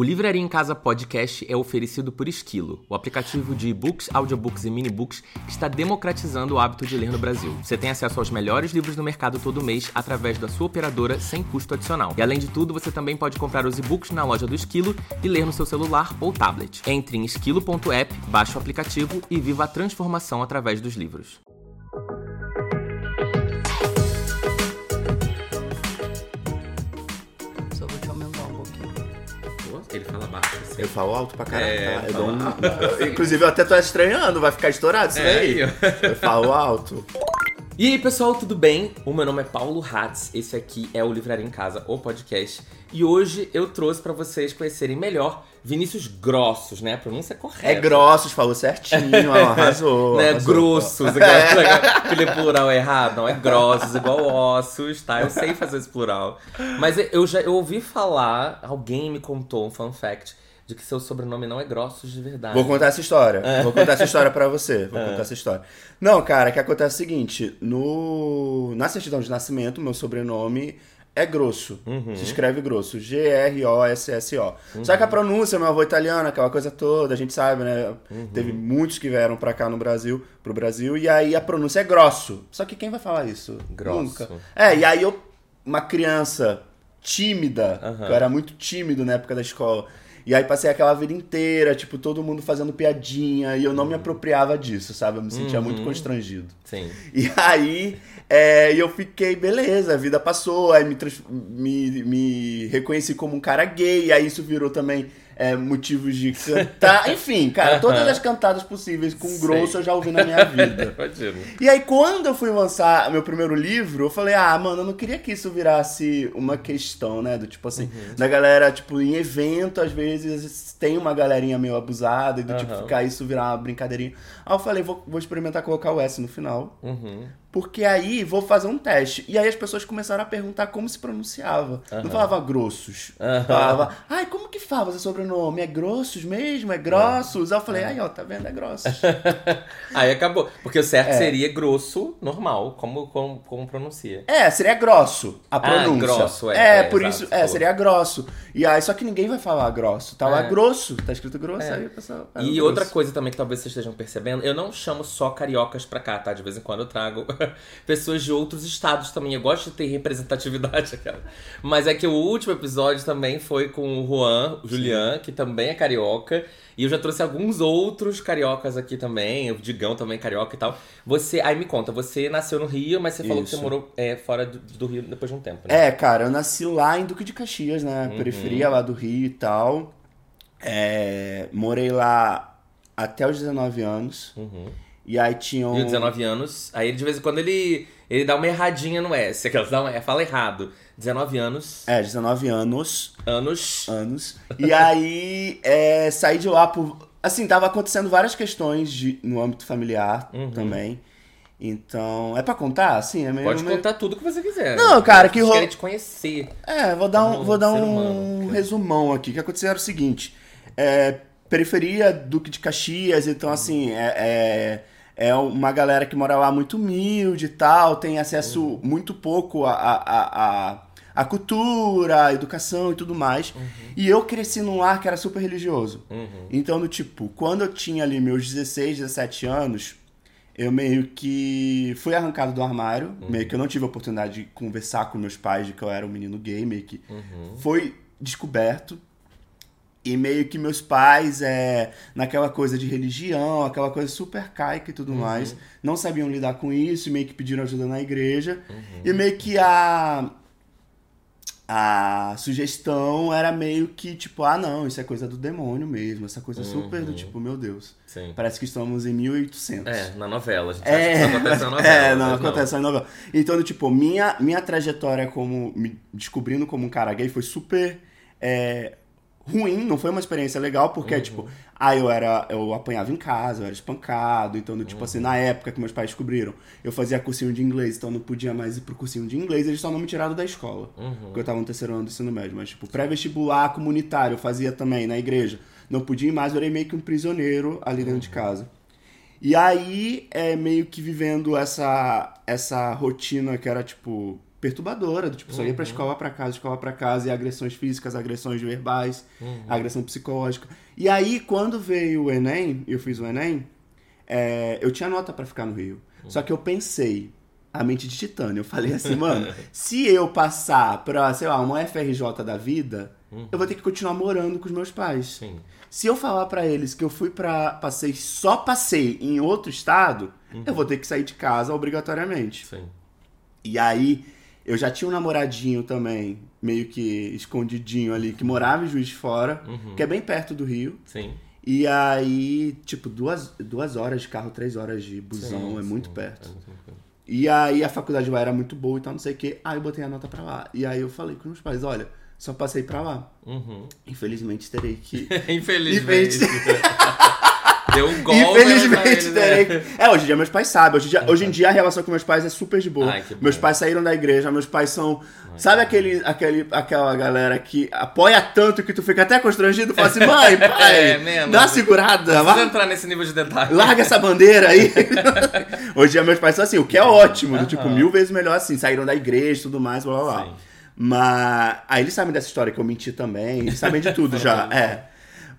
O Livraria em Casa Podcast é oferecido por Esquilo, o aplicativo de e-books, audiobooks e minibooks que está democratizando o hábito de ler no Brasil. Você tem acesso aos melhores livros do mercado todo mês através da sua operadora sem custo adicional. E além de tudo, você também pode comprar os e-books na loja do Esquilo e ler no seu celular ou tablet. Entre em esquilo.app, baixe o aplicativo e viva a transformação através dos livros. Ele fala baixo assim. Eu falo alto pra caralho, É, tá? Eu dou um... Inclusive, eu até tô estranhando, vai ficar estourado isso É, daí. aí, ó. Eu falo alto. E aí, pessoal, tudo bem? O meu nome é Paulo Hatz, esse aqui é o Livraria em Casa, o podcast. E hoje eu trouxe pra vocês conhecerem melhor Vinícius Grossos, né? A pronúncia correta. É grossos, falou certinho, ó, arrasou. Não é arrasou. grossos, igual aquele plural errado. Não, é grossos, igual ossos, tá? Eu sei fazer esse plural. Mas eu já eu ouvi falar, alguém me contou um fun fact, de que seu sobrenome não é Grossos de verdade. Vou contar essa história. É. Vou contar essa história pra você. Vou contar essa história. Não, cara, o que acontece é o seguinte: no... na certidão de nascimento, meu sobrenome é grosso. Uhum. Se escreve grosso. G-R-O-S-S-O. Só que a pronúncia, meu avô italiano, aquela coisa toda, a gente sabe, né? Uhum. Teve muitos que vieram pra cá no Brasil, pro Brasil, e aí a pronúncia é grosso. Só que quem vai falar isso? Grosso. Nunca. É, e aí eu, uma criança tímida, eu era muito tímido na época da escola. E aí passei aquela vida inteira, tipo, todo mundo fazendo piadinha, e eu não me apropriava disso, sabe? Eu me sentia muito constrangido. Sim. E aí é, eu fiquei, beleza, a vida passou, aí me, me, me reconheci como um cara gay, e aí isso virou também é, motivos de cantar. Enfim, cara, todas as cantadas possíveis com Sei. grosso eu já ouvi na minha vida. E aí, quando eu fui lançar meu primeiro livro, eu falei, ah, mano, eu não queria que isso virasse uma questão, né? Do tipo assim, Uhum. da galera, tipo, em evento, às vezes tem uma galerinha meio abusada, e do tipo, Aham. ficar isso virar uma brincadeirinha. Aí eu falei, vou, vou experimentar colocar o S no final. Uhum. Porque aí vou fazer um teste. E aí as pessoas começaram a perguntar como se pronunciava. Aham. Não falava grossos. Aham. Falava, ai, como que fala seu sobrenome? É grossos mesmo? É grossos? Aí eu falei, ai, ó, tá vendo? É grossos. Aí acabou. Porque o certo É. seria grosso, normal, como, como, como pronuncia. É, seria grosso a pronúncia. grosso, é, É, é, por exato, isso, é, seria grosso. E aí, só que ninguém vai falar grosso. Tá lá É. grosso, tá escrito grosso, É. aí a pessoa. é, E grosso. outra coisa também que talvez vocês estejam percebendo, eu não chamo só cariocas pra cá, tá? De vez em quando eu trago pessoas de outros estados também. Eu gosto de ter representatividade, cara. Mas é que o último episódio também foi com o Juan, o Julian, que também é carioca. E eu já trouxe alguns outros cariocas aqui também, o Digão também é carioca e tal. Você, aí me conta, você nasceu no Rio, mas você falou que Isso. você morou é, fora do, do Rio depois de um tempo, né? É, cara, eu nasci lá em Duque de Caxias, né? Uhum. Periferia lá do Rio e tal. É, morei lá até os 19 anos. Uhum. E aí tinham. E 19 anos, aí ele, de vez em quando ele, ele dá uma erradinha no S, aquelas dá uma, fala errado. 19 anos, É, 19 anos. anos. anos. E aí é, saí de lá por. Assim, tava acontecendo várias questões de, no âmbito familiar Uhum. também. Então. É pra contar? Assim, é meio. Pode meio- contar tudo que você quiser. Não, cara, que Eles ro- querem te conhecer. É, vou dar um, vou dar um humano. resumão aqui. O que aconteceu era o seguinte: é, periferia Duque de Caxias, então assim, é, é, é uma galera que mora lá muito humilde e tal, tem acesso Uhum. muito pouco a, a, a, a, cultura, a educação e tudo mais. E eu cresci num lar que era super religioso. Uhum. Então, do tipo, quando eu tinha ali meus 16, 17 anos, eu meio que fui arrancado do armário, meio que eu não tive a oportunidade de conversar com meus pais de que eu era um menino gay, meio que foi descoberto. E meio que meus pais, é, naquela coisa de religião, aquela coisa super caica e tudo mais, não sabiam lidar com isso e meio que pediram ajuda na igreja. E meio que a, a sugestão era meio que tipo, ah não, isso é coisa do demônio mesmo, essa coisa super do tipo, meu Deus, Sim. parece que estamos em 1800. É, na novela. A gente É, acha que acontece na novela. é, não, acontece na novela. Então, do tipo, minha, minha trajetória como me descobrindo como um cara gay foi super é, ruim, não foi uma experiência legal, porque, Uhum. tipo, aí eu era. Eu apanhava em casa, eu era espancado, então, tipo assim, Uhum. na época que meus pais descobriram, eu fazia cursinho de inglês, então eu não podia mais ir pro cursinho de inglês, eles só não me tiraram da escola. Uhum. Porque eu tava no terceiro ano do ensino médio. Mas, tipo, pré-vestibular comunitário eu fazia também na igreja. Não podia ir mais, eu era meio que um prisioneiro ali dentro de casa. E aí, é meio que vivendo essa, essa rotina que era, tipo, perturbadora, do tipo, só ia Uhum. pra escola pra casa, escola pra casa, e agressões físicas, agressões verbais, Uhum. agressão psicológica. E aí, quando veio o Enem, eu fiz o Enem, é, eu tinha nota pra ficar no Rio. Uhum. Só que eu pensei, a mente de titânio, eu falei assim, mano, se eu passar pra, sei lá, uma FRJ da vida, eu vou ter que continuar morando com os meus pais. Sim. Se eu falar pra eles que eu fui pra. passei, só passei em outro estado, eu vou ter que sair de casa obrigatoriamente. Sim. E aí, eu já tinha um namoradinho também, meio que escondidinho ali, que morava em Juiz de Fora, Uhum. que é bem perto do Rio. Sim. E aí, tipo, duas, duas horas de carro, três horas de busão, Sim, é sim. muito perto. É muito tranquilo. E aí, a faculdade lá era muito boa e tal, não sei o quê. Aí eu botei a nota pra lá. E aí eu falei com meus pais, olha, só passei pra lá. Uhum. Infelizmente terei que Infelizmente. Deu um golpe. Infelizmente, né? terei que... É, hoje em dia meus pais sabem. Hoje em dia, hoje em dia a relação com meus pais é super de boa. Ai, meus pais saíram da igreja, meus pais são. sabe aquele, aquele, aquela galera que apoia tanto que tu fica até constrangido? Fala assim, mãe, pai, É, menos. dá uma segurada, Não entrar nesse nível de detalhe. larga essa bandeira aí. hoje em dia meus pais são assim, o que é ótimo, do tipo, Aham. mil vezes melhor assim, saíram da igreja e tudo mais, blá blá blá. Sim. Mas aí eles sabem dessa história que eu menti também, eles sabem de tudo já, é.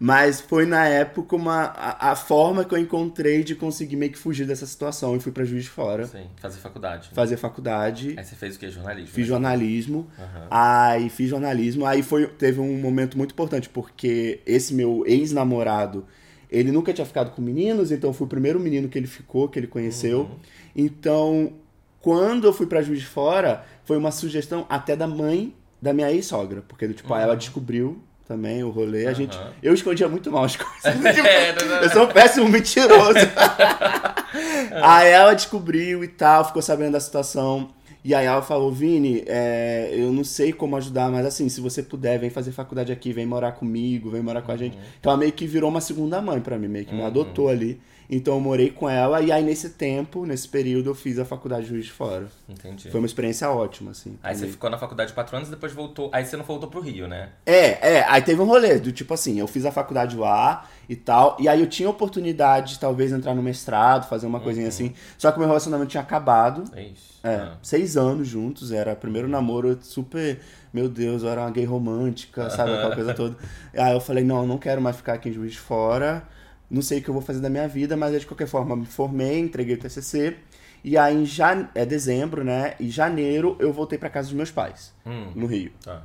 Mas foi na época uma, a, a forma que eu encontrei de conseguir meio que fugir dessa situação e fui pra Juiz de Fora Sim, fazer faculdade. fazer faculdade. Aí você fez o quê? Jornalismo? Fiz né? jornalismo, Aham. aí fiz jornalismo, aí foi, teve um momento muito importante, porque esse meu ex-namorado, ele nunca tinha ficado com meninos, então fui o primeiro menino que ele ficou, que ele conheceu. Uhum. Então, quando eu fui pra Juiz de Fora, foi uma sugestão até da mãe da minha ex-sogra, porque tipo, ela descobriu também o rolê, a gente... Uhum. Eu escondia muito mal as coisas. É, não. eu sou um péssimo mentiroso. aí ela descobriu e tal, ficou sabendo da situação. E aí ela falou, Vini, é, eu não sei como ajudar, mas assim, se você puder, vem fazer faculdade aqui, vem morar comigo, vem morar com a gente. Então ela meio que virou uma segunda mãe pra mim, meio que me Uhum. adotou ali. Então eu morei com ela e aí nesse tempo, nesse período, eu fiz a faculdade de Juiz de Fora. Entendi. Foi uma experiência ótima, assim. Aí você ficou na faculdade quatro anos e depois voltou. Aí você não voltou pro Rio, né? É, é, aí teve um rolê do tipo assim, eu fiz a faculdade lá e tal, e aí eu tinha oportunidade de talvez entrar no mestrado, fazer uma coisinha assim, só que o meu relacionamento tinha acabado. É. É, Ah. seis anos juntos, era primeiro namoro super, meu Deus, eu era uma gay romântica, sabe, aquela coisa toda. Aí eu falei, não, não quero mais ficar aqui em Juiz de Fora, não sei o que eu vou fazer da minha vida, mas de qualquer forma me formei, entreguei o TCC, e aí em jan... é dezembro, né, em janeiro eu voltei pra casa dos meus pais, Hum, no Rio. tá.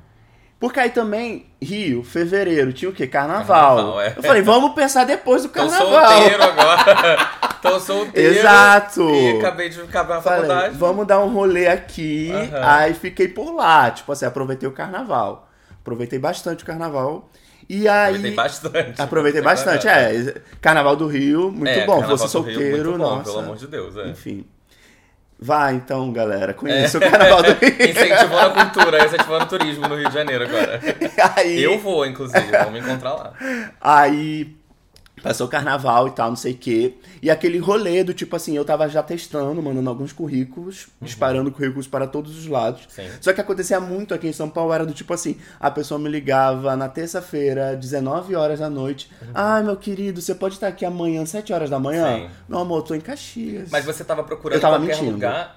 Porque aí também, Rio, fevereiro, tinha o quê? Carnaval. Carnaval, é. Eu falei, vamos pensar depois do Tô carnaval. solteiro agora. Tô solteiro. Exato. E acabei de acabar a Falei, faculdade. vamos dar um rolê aqui. Aham. Aí fiquei por lá. Tipo assim, aproveitei o carnaval. Aproveitei bastante o carnaval. E aí. Aproveitei bastante. Aproveitei bastante, é. Carnaval do Rio, muito É, bom. Carnaval Fosse do Rio, solteiro, muito bom, nossa. Pelo amor de Deus, é. Enfim. Vai então, galera. Conheça o Carnaval do Rio. Incentivando a cultura, incentivando o turismo no Rio de Janeiro agora. aí, Eu vou, inclusive, vamos me encontrar lá. Aí passou o carnaval e tal, não sei o quê. E aquele rolê do tipo assim, eu tava já testando, mandando alguns currículos, disparando currículos para todos os lados. Uhum. Sim. Só que acontecia muito aqui em São Paulo, era do tipo assim, a pessoa me ligava na terça-feira, 19 horas da noite. Ai, meu querido, você pode estar aqui amanhã, 7 horas da manhã? Uhum. Sim. Meu amor, eu tô em Caxias. Mas você tava procurando Eu tava mentindo. lugar.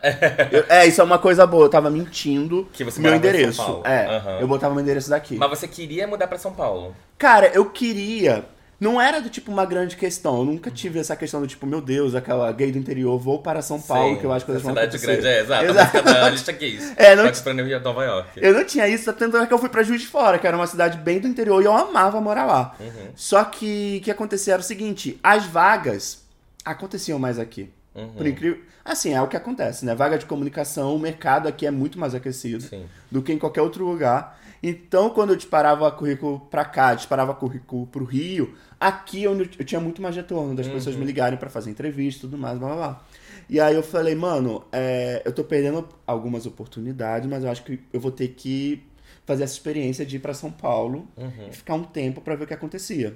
Eu- é, isso é uma coisa boa, eu tava mentindo Que você meu endereço. Paulo. É, Aham. eu botava meu endereço daqui. Mas você queria mudar pra São Paulo. Cara, eu queria. Não era do tipo uma grande questão. Eu nunca tive essa questão do tipo, meu Deus, aquela gay do interior, vou para São Paulo, Sim, que eu acho que coisas vão cidade acontecer. grande, é, exato. Exato. A música da Alicia Keys. É, não- pra York, Nova York. Eu não tinha isso, tanto é que eu fui pra Juiz de Fora, que era uma cidade bem do interior, e eu amava morar lá. Uhum. Só que o que acontecia era o seguinte, as vagas aconteciam mais aqui. Uhum. Por incrível... Assim, é o que acontece, né? Vaga de comunicação, o mercado aqui é muito mais aquecido Sim. do que em qualquer outro lugar. Então, quando eu disparava currículo pra cá, disparava currículo pro Rio, aqui eu, eu tinha muito mais retorno das pessoas me ligarem pra fazer entrevista e tudo mais, blá blá blá. E aí eu falei, mano, é, eu tô perdendo algumas oportunidades, mas eu acho que eu vou ter que fazer essa experiência de ir pra São Paulo Uhum. e ficar um tempo pra ver o que acontecia.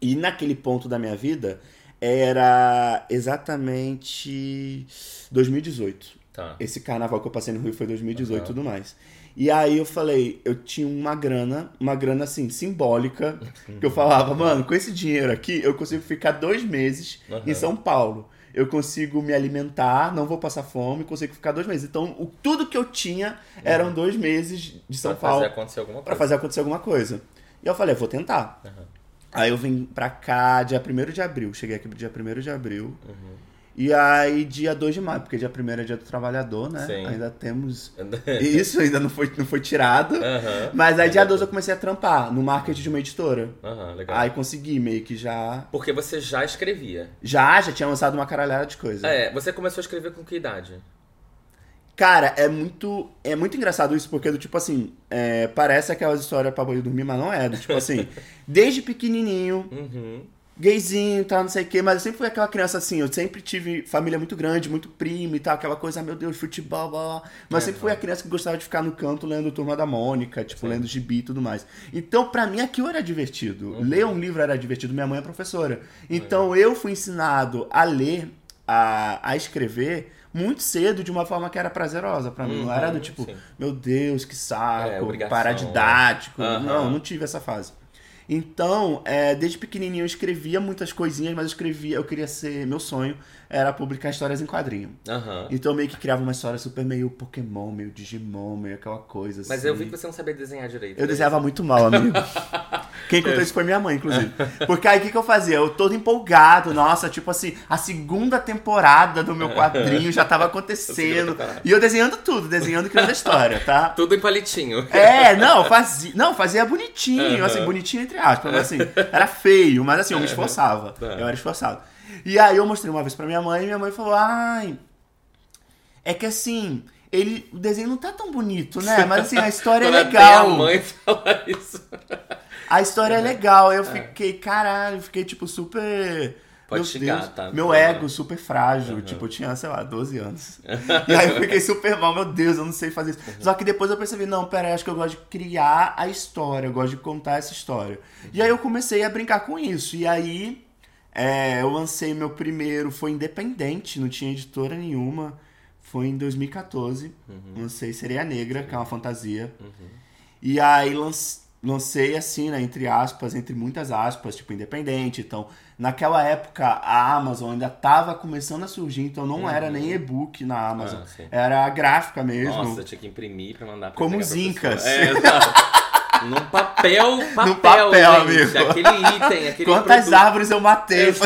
E naquele ponto da minha vida era exatamente 2018. Tá. Esse carnaval que eu passei no Rio foi 2018 e Aham. tudo mais. E aí eu falei, eu tinha uma grana, uma grana assim, simbólica, que eu falava, mano, com esse dinheiro aqui eu consigo ficar dois meses Aham. em São Paulo. eu consigo me alimentar, não vou passar fome, consigo ficar dois meses. Então, o, tudo que eu tinha eram dois meses de São pra Paulo fazer acontecer alguma pra coisa. fazer acontecer alguma coisa. E eu falei, vou tentar. Aham. Aí eu vim pra cá dia 1 de abril. Cheguei aqui dia 1 de abril. Uhum. E aí dia 2 de maio, porque dia 1 é dia do trabalhador, né? Sim. Ainda temos. Isso ainda não foi, não foi tirado. Aham. Mas aí dia 12 eu comecei a trampar no marketing de uma editora. Aham, legal. Aí consegui meio que já. Porque você já escrevia. Já, já tinha lançado uma caralhada de coisa. É, você começou a escrever com que idade? Cara, é muito. É muito engraçado isso, porque do tipo assim, é, parece aquelas histórias pra boi dormir, mas não é. Do tipo assim, desde pequenininho, Uhum. Gayzinho tal, não sei o quê, mas eu sempre fui aquela criança assim, eu sempre tive família muito grande, muito primo e tal, aquela coisa, ah, meu Deus, futebol, blá, blá. Mas sempre fui a criança que gostava de ficar no canto lendo Turma da Mônica, tipo, lendo gibi e tudo mais. Então, pra mim, aquilo era divertido. Ler um livro era divertido, minha mãe é professora. Então, eu fui ensinado a ler, a, a escrever, muito cedo, de uma forma que era prazerosa pra mim. Não era do Uhum, tipo, sim. meu Deus, que É, saco, obrigação, paradidático. né? Não, Aham. não tive essa fase. Então, é, desde pequenininho eu escrevia muitas coisinhas, mas eu escrevia, eu queria ser, meu sonho era publicar histórias em quadrinho. Aham. Então eu meio que criava uma história super meio Pokémon, meio Digimon, meio aquela coisa assim. Mas eu vi que você não sabia desenhar direito. Eu né? desenhava muito mal, amigo. Quem contou isso foi minha mãe, inclusive. Porque aí o que, que eu fazia? Eu todo empolgado, nossa, tipo assim, a segunda temporada do meu quadrinho já tava acontecendo. E eu desenhando tudo, desenhando e criando a história, tá? Tudo em palitinho. É, não, fazia, não, fazia bonitinho, Aham. assim, bonitinho entre aspas, mas assim, era feio, mas assim, eu me esforçava. Tá. Eu era esforçado. E aí eu mostrei uma vez pra minha mãe e minha mãe falou: "Ai, é que assim, ele, o desenho não tá tão bonito, né? Mas assim, a história é legal. A mãe fala isso. A história é legal. Eu fiquei, caralho, fiquei tipo super Pode meu xingar, Deus, tá? Meu Uhum. ego super frágil. Tipo, eu tinha, sei lá, 12 anos. e aí eu fiquei super mal, meu Deus, eu não sei fazer isso. Uhum. Só que depois eu percebi, não, pera aí, acho que eu gosto de criar a história, eu gosto de contar essa história. E aí eu comecei a brincar com isso. E aí é, eu lancei meu primeiro, foi independente, não tinha editora nenhuma. Foi em 2014. Uhum. Lancei Sereia Negra, que é uma fantasia. E aí lance- lancei assim, né, entre aspas, entre muitas aspas, tipo, independente. Então, naquela época, a Amazon ainda tava começando a surgir, então não era nem e-book na Amazon. Uhum. Ah, era gráfica mesmo. Nossa, tinha que imprimir pra mandar pra Como os incas. É, exato. Num papel, papel, papel, gente. amigo. Aquele item, aquele Quantas produto. árvores eu matei?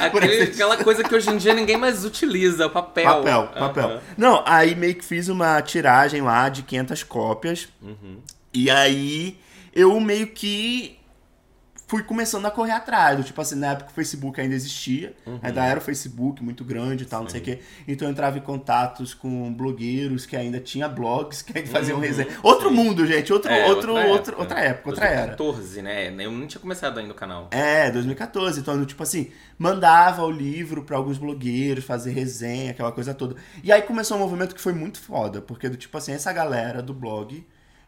Aquele- aquela coisa que hoje em dia ninguém mais utiliza, o papel. Papel, papel. Aham. Não, aí meio que fiz uma tiragem lá de 500 cópias. Uhum. E aí eu meio que fui começando a correr atrás. do Tipo assim, na época o Facebook ainda existia. Uhum. Ainda era o Facebook muito grande e tal, não sei o quê. Então eu entrava em contatos com blogueiros que ainda tinha blogs que ainda faziam Uhum, resenha. Outro sim. mundo, gente. Outro, É, outro, outra outro, época. outra época, outra era. 2014, né? Eu não tinha começado ainda o canal. É, 2014. Então, tipo assim, mandava o livro pra alguns blogueiros fazer resenha, aquela coisa toda. E aí começou um movimento que foi muito foda, porque do tipo assim, essa galera do blog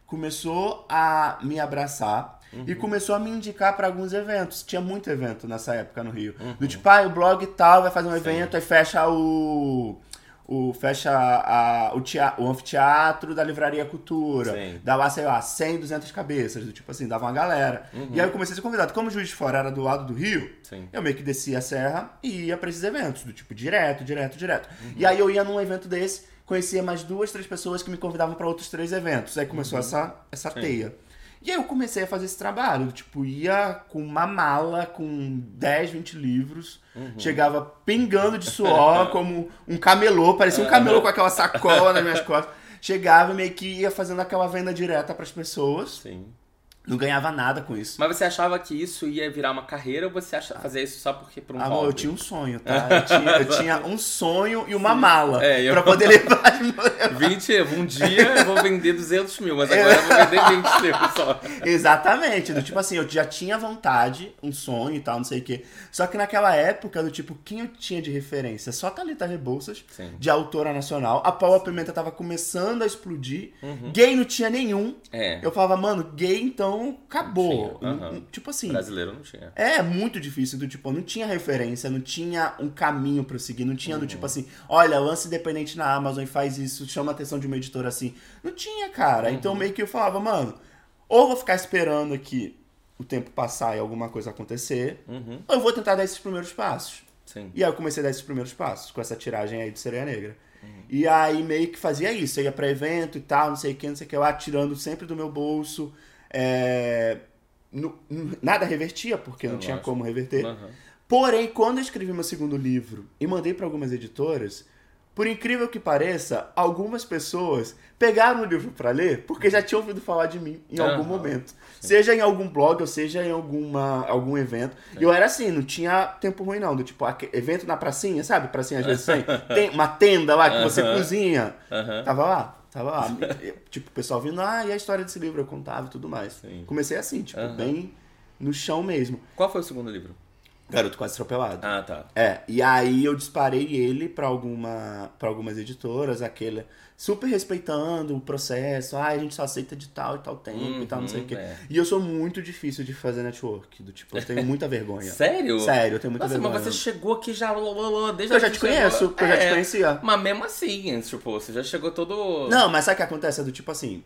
começou a me abraçar e começou a me indicar pra alguns eventos. Tinha muito evento nessa época no Rio. Do tipo, ah, o blog tal vai fazer um evento, aí fecha o o fecha a, o, tea- o anfiteatro da Livraria Cultura. Sim. Dava, sei lá, 100, 200 cabeças, do tipo assim, dava uma galera. E aí eu comecei a ser convidado. Como o Juiz de Fora era do lado do Rio, Sim. eu meio que descia a serra e ia pra esses eventos, do tipo, direto, direto, direto. E aí eu ia num evento desse, conhecia mais duas, três pessoas que me convidavam pra outros três eventos. Aí começou essa, essa Sim. teia. E aí eu comecei a fazer esse trabalho, tipo, ia com uma mala com 10, 20 livros, chegava pingando de suor como um camelô, parecia um camelô com aquela sacola nas minhas costas. Chegava meio que ia fazendo aquela venda direta pras pessoas. Sim. Não ganhava nada com isso. Mas você achava que isso ia virar uma carreira ou você acha fazer isso só porque por um Amor, hobby? eu tinha um sonho, tá? Eu tinha, eu tinha um sonho e uma mala É, eu- pra poder levar as mulheres. 20, um dia eu vou vender 200 mil, mas agora eu vou vender 20 mil só. Exatamente. Do tipo assim, eu já tinha vontade, um sonho e tal, não sei o quê. Só que naquela época, do tipo, quem eu tinha de referência? Só Thalita Rebouças, Sim. de autora nacional. A Paula Pimenta tava começando a explodir. Gay não tinha nenhum. Uhum. É, Eu falava, mano, gay então acabou. Não tinha, Tipo assim. brasileiro não tinha. É muito difícil, do tipo, não tinha referência, não tinha um caminho pra seguir, não Uhum. tinha do tipo assim, olha, lance independente na Amazon e faz isso, chama a atenção de uma editora assim. Não tinha, cara. Uhum. Então meio que eu falava, mano, ou vou ficar esperando aqui o tempo passar e alguma coisa acontecer, Uhum. ou eu vou tentar dar esses primeiros passos. Sim. E aí eu comecei a dar esses primeiros passos, com essa tiragem aí de Sereia Negra. E aí meio que fazia isso, eu ia pra evento e tal, não sei o que, não sei o que, lá, tirando sempre do meu bolso. É, nu- nada revertia, porque não É, tinha como reverter. Aham. Porém, quando eu escrevi meu segundo livro e mandei para algumas editoras, por incrível que pareça, algumas pessoas pegaram o livro para ler porque já tinham ouvido falar de mim em algum Aham. momento. Seja em algum blog ou seja em alguma, algum evento. E eu era assim, não tinha tempo ruim não. Do tipo, evento na pracinha, sabe? Pracinha às vezes tem. Tem uma tenda lá que você Aham. cozinha. Tava lá, tava lá. tipo, o pessoal vindo, ah, e a história desse livro? Eu contava e tudo mais. Sim. Comecei assim, tipo, Aham. bem no chão mesmo. Qual foi o segundo livro? Garoto quase atropelado. Ah, tá. É, e aí eu disparei ele pra alguma para algumas editoras, aquele super respeitando o processo, ah, a gente só aceita de tal e tal tempo e tal, não sei o Uhum, quê. é. E eu sou muito difícil de fazer network, do tipo, eu tenho muita vergonha. Sério? Sério, eu tenho muita Nossa, vergonha. mas você chegou aqui já. Desde Eu já te conheço, chegou. eu já te É, conhecia. Mas mesmo assim, tipo, você já chegou todo. Não, mas sabe o que acontece? É do tipo assim.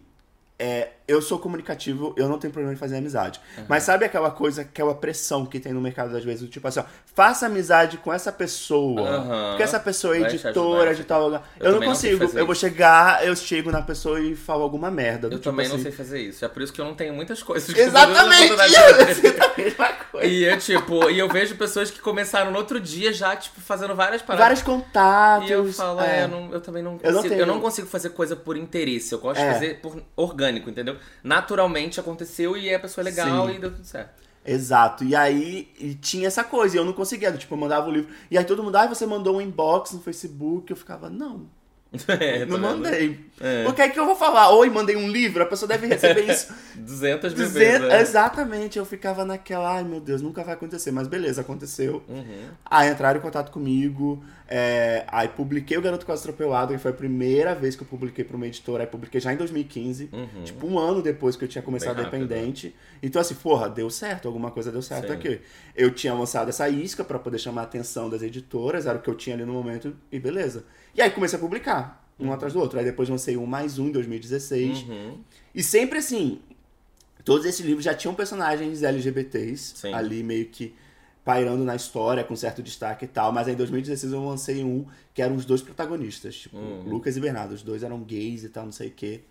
É, eu sou comunicativo, eu não tenho problema em fazer amizade. Mas sabe aquela coisa, aquela pressão que tem no mercado às vezes, do tipo assim, ó, faça amizade com essa pessoa. Aham. Porque essa pessoa é Vai editora de tal lugar. Eu Eu, não não consigo. fazer eu vou chegar, eu chego na pessoa e falo alguma merda. do Eu tipo também não assim, sei fazer isso. É por isso que eu não tenho muitas coisas. que eu Exatamente! É coisa. E eu, tipo, e eu vejo pessoas que começaram no outro dia já, tipo, fazendo várias paradas. Vários contatos. E eu falo, é, é. eu, não- eu também não Eu consigo. não Eu não, tenho- consigo fazer coisa por interesse. Eu gosto de É. fazer por orgânico, entendeu? Naturalmente aconteceu e a pessoa é legal Sim. e deu tudo certo. Exato. E aí e tinha essa coisa, e eu não conseguia, tipo, eu mandava o livro. E aí todo mundo, ah, você mandou um inbox no Facebook. Eu ficava, não, É, não mandei. É. O que é que eu vou falar? Oi, mandei um livro, a pessoa deve receber isso. 200 vezes. Dizendo, né? Exatamente, eu ficava naquela, ai meu Deus, nunca vai acontecer, mas beleza, aconteceu. Uhum. Aí entraram em contato comigo, é, aí publiquei o Garoto Quase Atropelado, que foi a primeira vez que eu publiquei para uma editora, aí publiquei já em 2015, Uhum. tipo um ano depois que eu tinha começado independente. Então assim, porra, deu certo, alguma coisa deu certo Sim. aqui. Eu tinha lançado essa isca para poder chamar a atenção das editoras, era o que eu tinha ali no momento, e beleza. E aí comecei a publicar, um atrás do outro. Aí depois lancei um mais um em 2016. Uhum. E sempre assim, todos esses livros já tinham personagens LGBTs Sim. ali meio que pairando na história com certo destaque e tal, mas aí em 2016 eu lancei um que eram os dois protagonistas, tipo, Uhum. Lucas e Bernardo, os dois eram gays e tal, não sei o quê.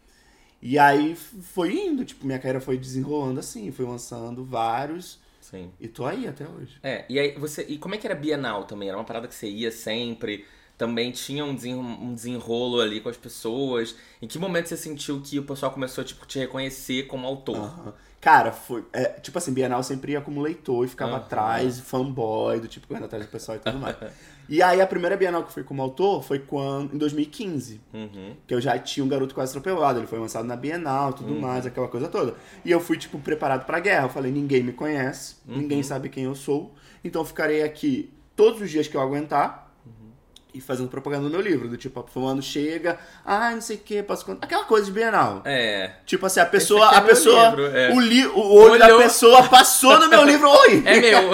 E aí foi indo, tipo, minha carreira foi desenrolando assim, fui lançando vários Sim. e tô aí até hoje. É, e aí você. E como é que era Bienal também? Era uma parada que você ia sempre? Também tinha um, desen- um desenrolo ali com as pessoas? Em que momento você sentiu que o pessoal começou tipo, te reconhecer como autor? Aham. Cara, foi. é, tipo assim, Bienal sempre ia como leitor e ficava Aham. atrás, fanboy, do tipo, correndo atrás do pessoal e tudo mais. e aí a primeira Bienal que eu fui como autor foi quando, em 2015. Uhum. Que eu já tinha um garoto quase atropelado, ele foi lançado na Bienal tudo Uhum. mais, aquela coisa toda. E eu fui, tipo, preparado pra guerra. Eu falei, ninguém me conhece, Uhum. ninguém sabe quem eu sou. Então eu ficarei aqui todos os dias que eu aguentar. E fazendo propaganda do meu livro, do tipo, fulano chega, ah, não sei o que, posso contar. Aquela coisa de Bienal. É. Tipo assim, a pessoa, é a pessoa, livro, é. o, li, o olho Olhou. da pessoa passou no meu livro, oi! É meu!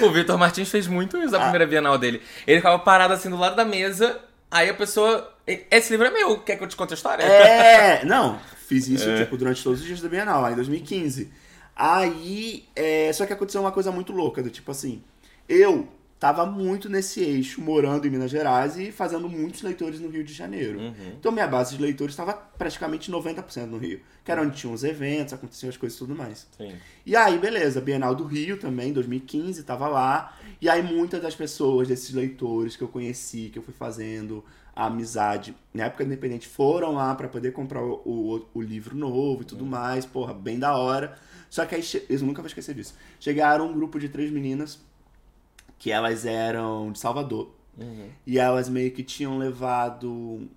o Vitor Martins fez muito isso na primeira Bienal dele. Ele ficava parado assim do lado da mesa, aí a pessoa. Esse livro é meu, quer que eu te conte a história? É, não, fiz isso, É. tipo, durante todos os dias da Bienal, lá em 2015. Aí, é, só que aconteceu uma coisa muito louca, do tipo assim, eu tava muito nesse eixo, morando em Minas Gerais e fazendo muitos leitores no Rio de Janeiro. Uhum. Então minha base de leitores estava praticamente 90% no Rio, que era onde tinham os eventos, aconteciam as coisas e tudo mais. Sim. E aí, beleza, Bienal do Rio também, 2015, tava lá. E aí, muitas das pessoas, desses leitores que eu conheci, que eu fui fazendo a amizade na época independente, foram lá pra poder comprar o, o, o livro novo e tudo mais. Porra, bem da hora. Só que aí, eu nunca vou esquecer disso. Chegaram um grupo de três meninas que elas eram de Salvador. Uhum. E elas meio que tinham levado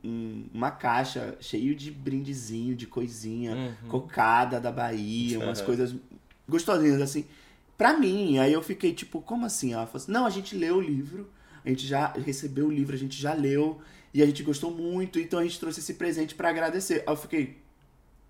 um- uma caixa cheio de brindezinho, de coisinha, Uhum. cocada da Bahia, umas Uhum. coisas gostosinhas, assim, pra mim. Aí eu fiquei tipo, como assim? Ela falou assim, não, a gente leu o livro, a gente já recebeu o livro, a gente já leu, e a gente gostou muito, então a gente trouxe esse presente pra agradecer. Aí eu fiquei,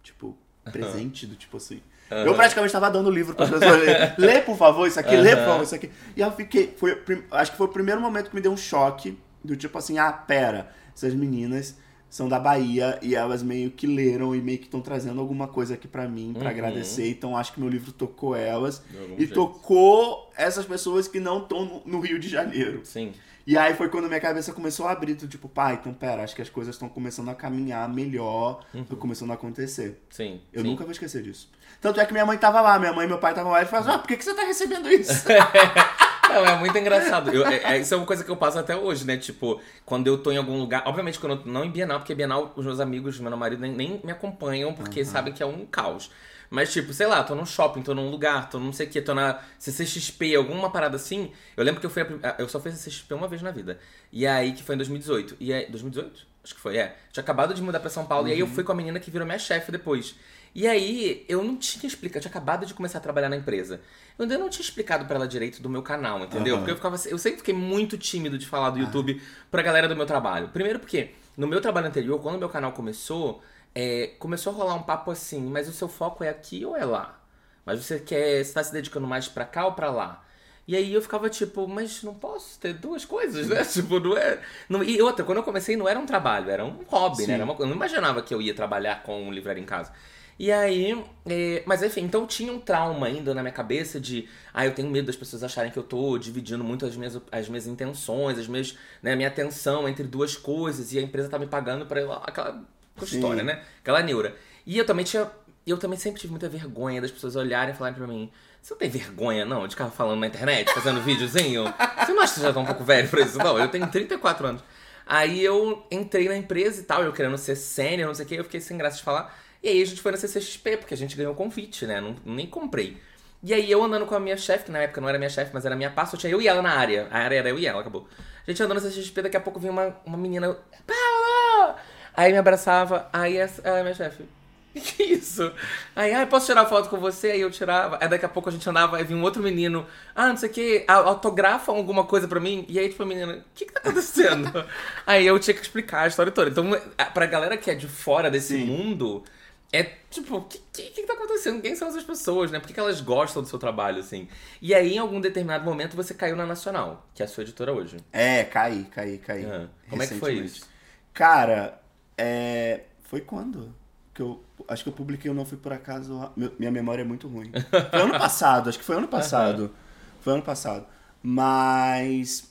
tipo, presente do tipo assim. Eu praticamente tava dando livro pra pessoa ler. Lê, por favor, isso aqui, lê, por favor, isso aqui. E eu fiquei. Foi, acho que foi o primeiro momento que me deu um choque do tipo assim, ah, pera, essas meninas são da Bahia e elas meio que leram e meio que estão trazendo alguma coisa aqui pra mim pra Uhum. agradecer. Então acho que meu livro tocou elas e jeito. tocou essas pessoas que não estão no, Rio de Janeiro. Sim. E aí foi quando minha cabeça começou a abrir, tipo, pai, então pera, acho que as coisas estão começando a caminhar melhor, estão começando a acontecer. Sim. Eu sim. nunca vou esquecer disso. Tanto é que minha mãe tava lá, minha mãe e meu pai estavam lá e falaram, ah, por que, que você tá recebendo isso? Não, é muito engraçado. Eu- é- é- isso é uma coisa que eu passo até hoje, né? Tipo, quando eu tô em algum lugar. Obviamente, quando eu, não em Bienal, porque Bienal, os meus amigos, meu marido, nem, nem me acompanham, porque sabem que é um caos. Mas, tipo, sei lá, tô num shopping, tô num lugar, tô não sei o que, tô na CCXP, alguma parada assim. Eu lembro que eu fui. a prim- eu só fui a CCXP uma vez na vida. E aí, que foi em 2018. E aí. 2018? Acho que foi, é. Tinha acabado de mudar pra São Paulo. E aí eu fui com a menina que virou minha chefe depois. E aí, eu não tinha explicado, eu tinha acabado de começar a trabalhar na empresa. Eu ainda não tinha explicado pra ela direito do meu canal, entendeu? Aham. Porque eu ficava, eu sempre fiquei muito tímido de falar do YouTube pra galera do meu trabalho. Primeiro porque, no meu trabalho anterior, quando o meu canal começou, é, começou a rolar um papo assim, mas o seu foco é aqui ou é lá? Mas você quer, você tá se dedicando mais pra cá ou pra lá? E aí eu ficava tipo, mas não posso ter duas coisas, né? tipo, não é. Não, e outra, quando eu comecei não era um trabalho, era um hobby, Sim. né? Era uma, eu não imaginava que eu ia trabalhar com um livraria em casa. E aí, é, mas enfim, então tinha um trauma ainda na minha cabeça de, ah, eu tenho medo das pessoas acharem que eu tô dividindo muito as minhas, as minhas intenções, as minhas, né, minha atenção entre duas coisas e a empresa tá me pagando pra aquela Sim. história, né? Aquela neura. E eu também tinha, eu também sempre tive muita vergonha das pessoas olharem e falarem pra mim, você não tem vergonha, não, de ficar falando na internet, fazendo videozinho? Você não acha que você já tá um pouco velho pra isso? Não, eu tenho 34 anos. Aí eu entrei na empresa e tal, eu querendo ser sênior, não sei o que, eu fiquei sem graça de falar. E aí a gente foi na CCXP, porque a gente ganhou convite, né? Não, nem comprei. E aí eu andando com a minha chefe, que na época não era minha chefe, mas era minha pasta, tinha eu e ela na área. A área era eu e ela, acabou. A gente andando na CCXP, daqui a pouco vinha uma, uma menina, Paula! Aí me abraçava, aí essa, ela é minha chefe. Que é isso? Aí, ah, posso tirar foto com você? Aí eu tirava. Aí daqui a pouco a gente andava, aí vinha um outro menino. Ah, não sei o que, autografa alguma coisa pra mim. E aí, tipo, a menina, o que que tá acontecendo? aí eu tinha que explicar a história toda. Então, pra galera que é de fora desse Sim. mundo, é tipo, o que, que, que tá acontecendo? Quem são essas pessoas, né? Por que, que elas gostam do seu trabalho, assim? E aí, em algum determinado momento, você caiu na Nacional, que é a sua editora hoje. É, caí, caí, caí. Ah, como é que foi isso? Cara, é... foi quando? Que eu acho que eu publiquei o Não Fui Por Acaso. Minha memória é muito ruim. Foi ano passado, acho que foi ano passado. Foi ano passado. Mas.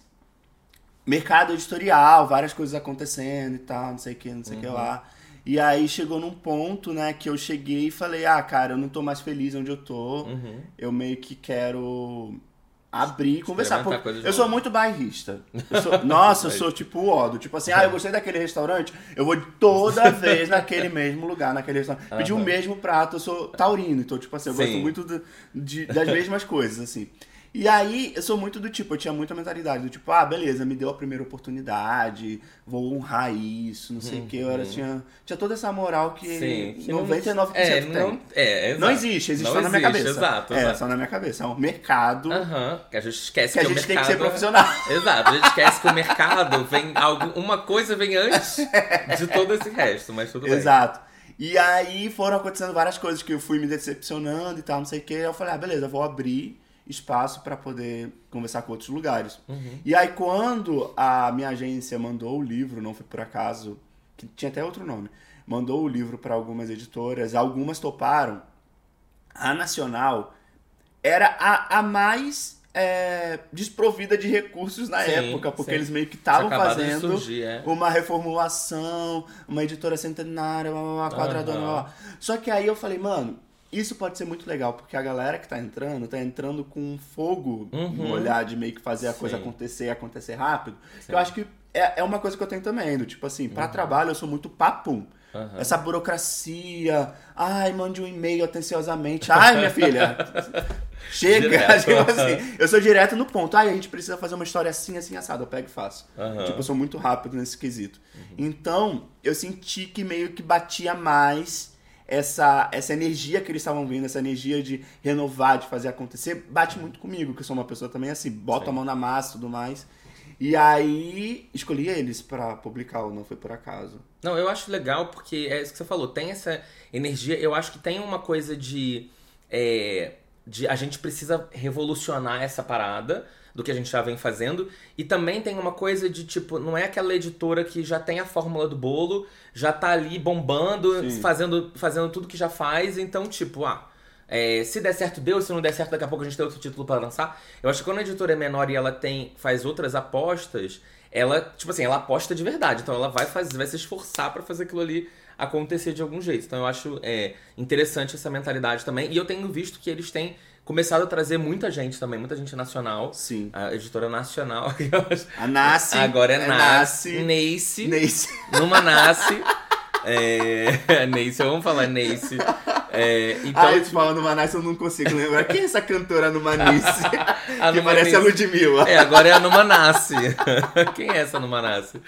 Mercado editorial, várias coisas acontecendo e tal, não sei o que, não sei o que lá. E aí chegou num ponto, né, que eu cheguei e falei, ah, cara, eu não tô mais feliz onde eu tô. Uhum. Eu meio que quero abrir e conversar. Coisas eu sou muito bairrista. Eu sou- nossa, eu sou tipo o Odo. Tipo assim, ah, eu gostei daquele restaurante, eu vou toda vez naquele mesmo lugar, naquele restaurante. Pedir o mesmo prato, eu sou taurino. Então, tipo assim, eu gosto Sim. muito do- de- das mesmas coisas, assim. E aí, eu sou muito do tipo, eu tinha muita mentalidade do tipo, ah, beleza, me deu a primeira oportunidade, vou honrar isso, não sei o que. Eu era, tinha, tinha toda essa moral que. Sim. que 99% é, tem. não, é, exato. Não existe, existe Não só na minha existe, cabeça. Exato, É, exato. só na minha cabeça. É um mercado que a gente esquece que a que, gente o tem mercado... que ser profissional. Exato, a gente esquece que o mercado vem algo, uma coisa vem antes de todo esse resto, mas tudo bem. Exato. E aí foram acontecendo várias coisas que eu fui me decepcionando e tal, não sei o que. Eu falei, ah, beleza, vou abrir espaço pra poder conversar com outros lugares. Uhum. E aí quando a minha agência mandou o livro, não foi por acaso, que tinha até outro nome, mandou o livro pra algumas editoras, algumas toparam. A Nacional era a, a mais é, desprovida de recursos na Sim, época, porque sim. eles meio que estavam fazendo surgir, é. uma reformulação, uma editora centenária, blá, blá, quadradona, blá, blá. Só que aí eu falei, mano, isso pode ser muito legal, porque a galera que tá entrando, tá entrando com um fogo Uhum. no olhar de meio que fazer a coisa Sim. acontecer, acontecer rápido. Eu acho que é, é uma coisa que eu tenho também, do tipo assim, Uhum. pra trabalho eu sou muito papum. Aham. Essa burocracia, ai, mande um e-mail atenciosamente. Ai, minha filha, chega. Tipo assim, eu sou direto no ponto. Ai, a gente precisa fazer uma história assim, assim, assado. Eu pego e faço. Tipo, eu sou muito rápido nesse quesito. Então, eu senti que meio que batia mais essa, essa energia que eles estavam vindo, essa energia de renovar, de fazer acontecer, bate muito comigo, que eu sou uma pessoa também assim, bota Sim. a mão na massa e tudo mais. E aí, escolhi eles pra publicar, o não foi por acaso. Não, eu acho legal porque é isso que você falou, tem essa energia, eu acho que tem uma coisa de. é, de a gente precisa revolucionar essa parada do que a gente já vem fazendo. E também tem uma coisa de tipo, não é aquela editora que já tem a fórmula do bolo, já tá ali bombando, Sim. fazendo, fazendo tudo que já faz, então, tipo, ah. é, se der certo, deu. Se não der certo, daqui a pouco a gente tem outro título pra lançar. Eu acho que quando a editora é menor e ela tem faz outras apostas, ela, tipo assim, ela aposta de verdade. Então ela vai fazer, vai se esforçar pra fazer aquilo ali acontecer de algum jeito. Então eu acho é, interessante essa mentalidade também. E eu tenho visto que eles têm começado a trazer muita gente também, muita gente nacional. Sim. A editora nacional. A Nasce. Agora é, Nasce. Nasce. Nace. Nace. Numa Nasce. É, Nace, vamos falar Nace. É, então, ah, eu te falando Nasce, eu não consigo lembrar. Quem é essa cantora no Manice? A que parece a. Ludmilla. É, agora é a Numa Nasce. Quem é essa Numa Nasce?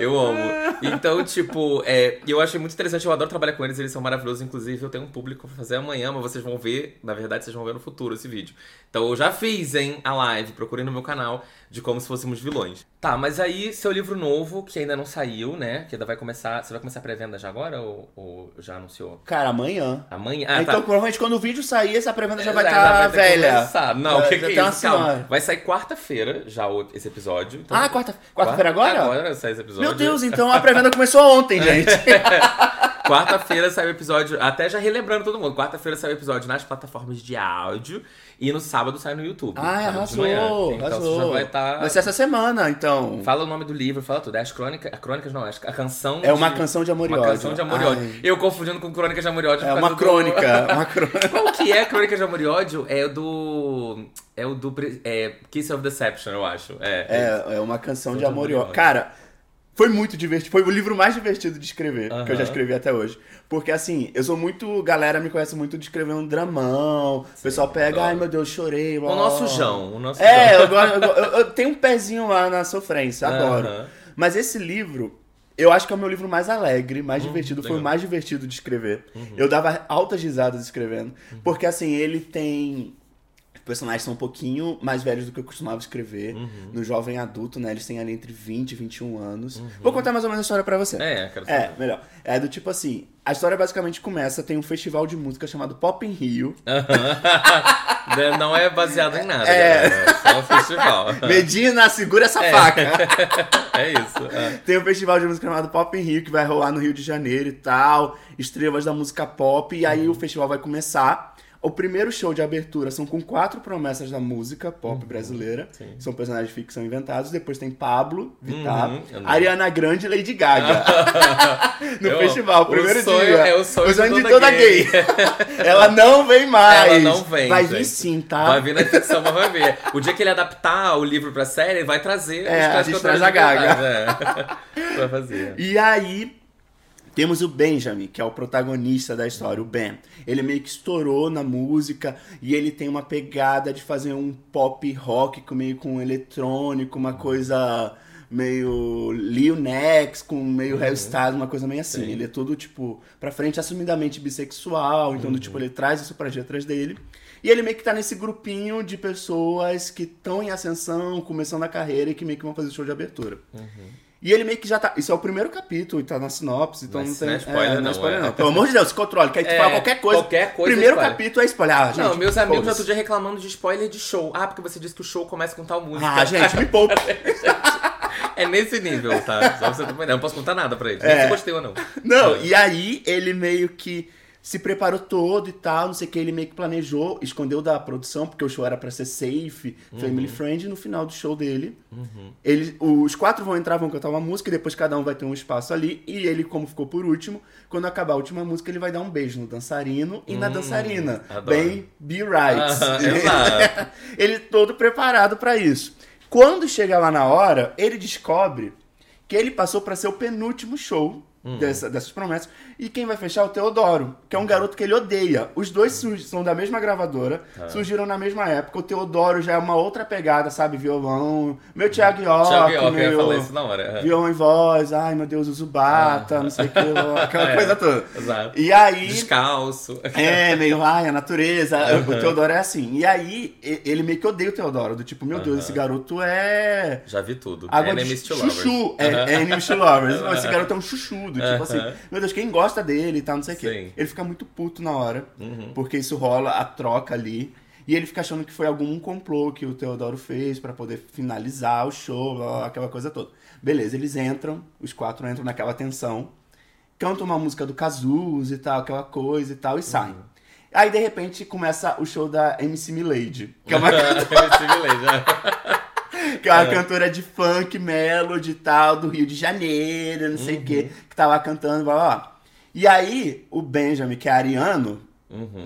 Eu amo. Então, tipo, é, eu achei muito interessante. Eu adoro trabalhar com eles, eles são maravilhosos. Inclusive, eu tenho um público pra fazer amanhã, mas vocês vão ver, na verdade, vocês vão ver no futuro esse vídeo. Então, eu já fiz, hein, a live, procurem no meu canal, de como se fôssemos vilões. Tá, mas aí, seu livro novo, que ainda não saiu, né? Que ainda vai começar. Você vai começar a pré-venda já agora ou, ou já anunciou? Cara, amanhã. Amanhã? Ah, então, tá. provavelmente, quando o vídeo sair, essa pré-venda já vai estar ter velha. começado. Não, o Já- que, que é isso? Calma. Vai sair quarta-feira já o- esse episódio. Então, Ah, quarta- quarta-feira agora? Agora sai esse episódio. Meu Deus, então a pré-venda começou ontem, gente. Quarta-feira sai o episódio, até já relembrando todo mundo, quarta-feira sai o episódio nas plataformas de áudio e no sábado sai no YouTube. Ah, de arrasou. Então arrasou. você já vai estar... Vai ser essa semana, então. Fala o nome do livro, fala tudo. É as crônicas, crônicas não, é a canção É uma de- canção de amor e Uma ódio. canção de amor e ódio. Eu confundindo com crônicas de amor e ódio. É uma causa do- crônica, uma crônica. Qual que é Crônica de Amor e Ódio? É o do. É o do. É, Kiss of Deception, eu acho. É. É, é uma canção de de amor e amor e ódio. Cara, foi muito divertido. Foi o livro mais divertido de escrever, que eu já escrevi até hoje. Porque assim, eu sou muito. Galera me conhece muito de escrever um dramão. o pessoal pega, ai meu Deus, chorei. O blá, nosso. João. O nosso É, João. eu, gosto- eu, eu- eu tenho um pezinho lá na sofrência, adoro. Aham. Mas esse livro, eu acho que é o meu livro mais alegre, mais Hum, divertido. Foi o legal. Uhum. mais divertido de escrever. Eu dava altas risadas escrevendo. Porque assim, ele tem. Os personagens são um pouquinho mais velhos do que eu costumava escrever. Uhum. No jovem adulto, né? Eles têm ali entre 20 e 21 anos. Vou contar mais ou menos a história pra você. É, quero saber. É, melhor. É do tipo assim, a história basicamente começa, tem um festival de música chamado Pop in Rio. Aham. Não é baseado em nada. É. É só um festival. Medina, segura essa faca! É isso. é. Tem um festival de música chamado Pop in Rio, que vai rolar no Rio de Janeiro e tal. Estrelas da música pop. E aí o festival vai começar. O primeiro show de abertura são com quatro promessas da música pop brasileira. sim. São personagens de ficção inventados. Depois tem Pablo, Vittar, Uhum, Ariana Grande e Lady Gaga. no Eu- festival, o primeiro sonho dia. é o sonho de de toda toda gay. gay. Ela não vem mais. Ela não vem. Vai vir sim, tá? Vai vir na ficção, mas vai ver. O dia que ele adaptar o livro pra série, ele vai trazer É, a três gente traz a de Gaga. verdade, É. Vai fazer. E aí, temos o Benjamin, que é o protagonista da história, o Ben. Ele meio que estourou na música e ele tem uma pegada de fazer um pop rock com meio com eletrônico, uma coisa meio Lil Nex, com meio Styles, uma coisa meio assim. Sim. Ele é todo, tipo, pra frente, assumidamente bissexual, então, do, tipo, ele traz isso pra letras dele. E ele meio que tá nesse grupinho de pessoas que estão em ascensão, começando a carreira e que meio que vão fazer show de abertura. E ele meio que já tá. Isso é o primeiro capítulo, e tá na sinopse, então Mas não tem. não é spoiler não, spoiler é. não. Pelo amor de Deus, se controle, que aí tu É, fala qualquer coisa. qualquer coisa é Primeiro capítulo é spoiler. Ah, gente. não, meus amigos outro dia reclamando de spoiler de show. Ah, porque você disse que o show começa com tal música. Ah, gente, me poupa. É nesse nível, tá? Só você não posso contar nada pra ele. Nem É. se gostei ou não. Não, É. e aí ele meio que se preparou todo e tal, não sei o que, ele meio que planejou, escondeu da produção, porque o show era pra ser safe, family Uhum. friend, e no final do show dele, ele, os quatro vão entrar, vão cantar uma música, e depois cada um vai ter um espaço ali, e ele, como ficou por último, quando acabar a última música, ele vai dar um beijo no dançarino e na dançarina. Hum, adoro. Bem, be right. Exato. ele todo preparado pra isso. Quando chega lá na hora, ele descobre que ele passou pra ser o penúltimo show Hum. dessa- dessas promessas. E quem vai fechar é o Teodoro, que é um garoto que ele odeia. Os dois são da mesma gravadora, surgiram na mesma época. O Teodoro já é uma outra pegada, sabe? Violão. Meu Thiago York, Thiago York, eu ia meu... falar isso na hora. Violão em voz, ai meu Deus, o Zubata, não sei o que, aquela É. coisa toda. Exato. E aí. Descalço. É, meio, ai, a natureza. O Teodoro é assim. E aí, ele meio que odeia o Teodoro. Do tipo, meu Deus, Aham. esse garoto é. Já vi tudo. Água Enemies de to lovers. chuchu. É, Aham. é enemies to lovers. Esse garoto é um chuchu. Tipo assim, meu Deus, quem gosta dele e tal, não sei o quê. Ele fica muito puto na hora. Uhum. Porque isso rola, a troca ali. E ele fica achando que foi algum complô que o Teodoro fez pra poder finalizar o show, blá, blá, aquela coisa toda. Beleza, eles entram, os quatro entram naquela tensão, cantam uma música do Cazuza e tal, aquela coisa e tal, e saem. Aí, de repente, começa o show da MC Milady, que é uma que é uma cantora de funk, melody e tal, do Rio de Janeiro, não sei o quê, que tá lá cantando, blá. E aí, o Benjamin, que é ariano,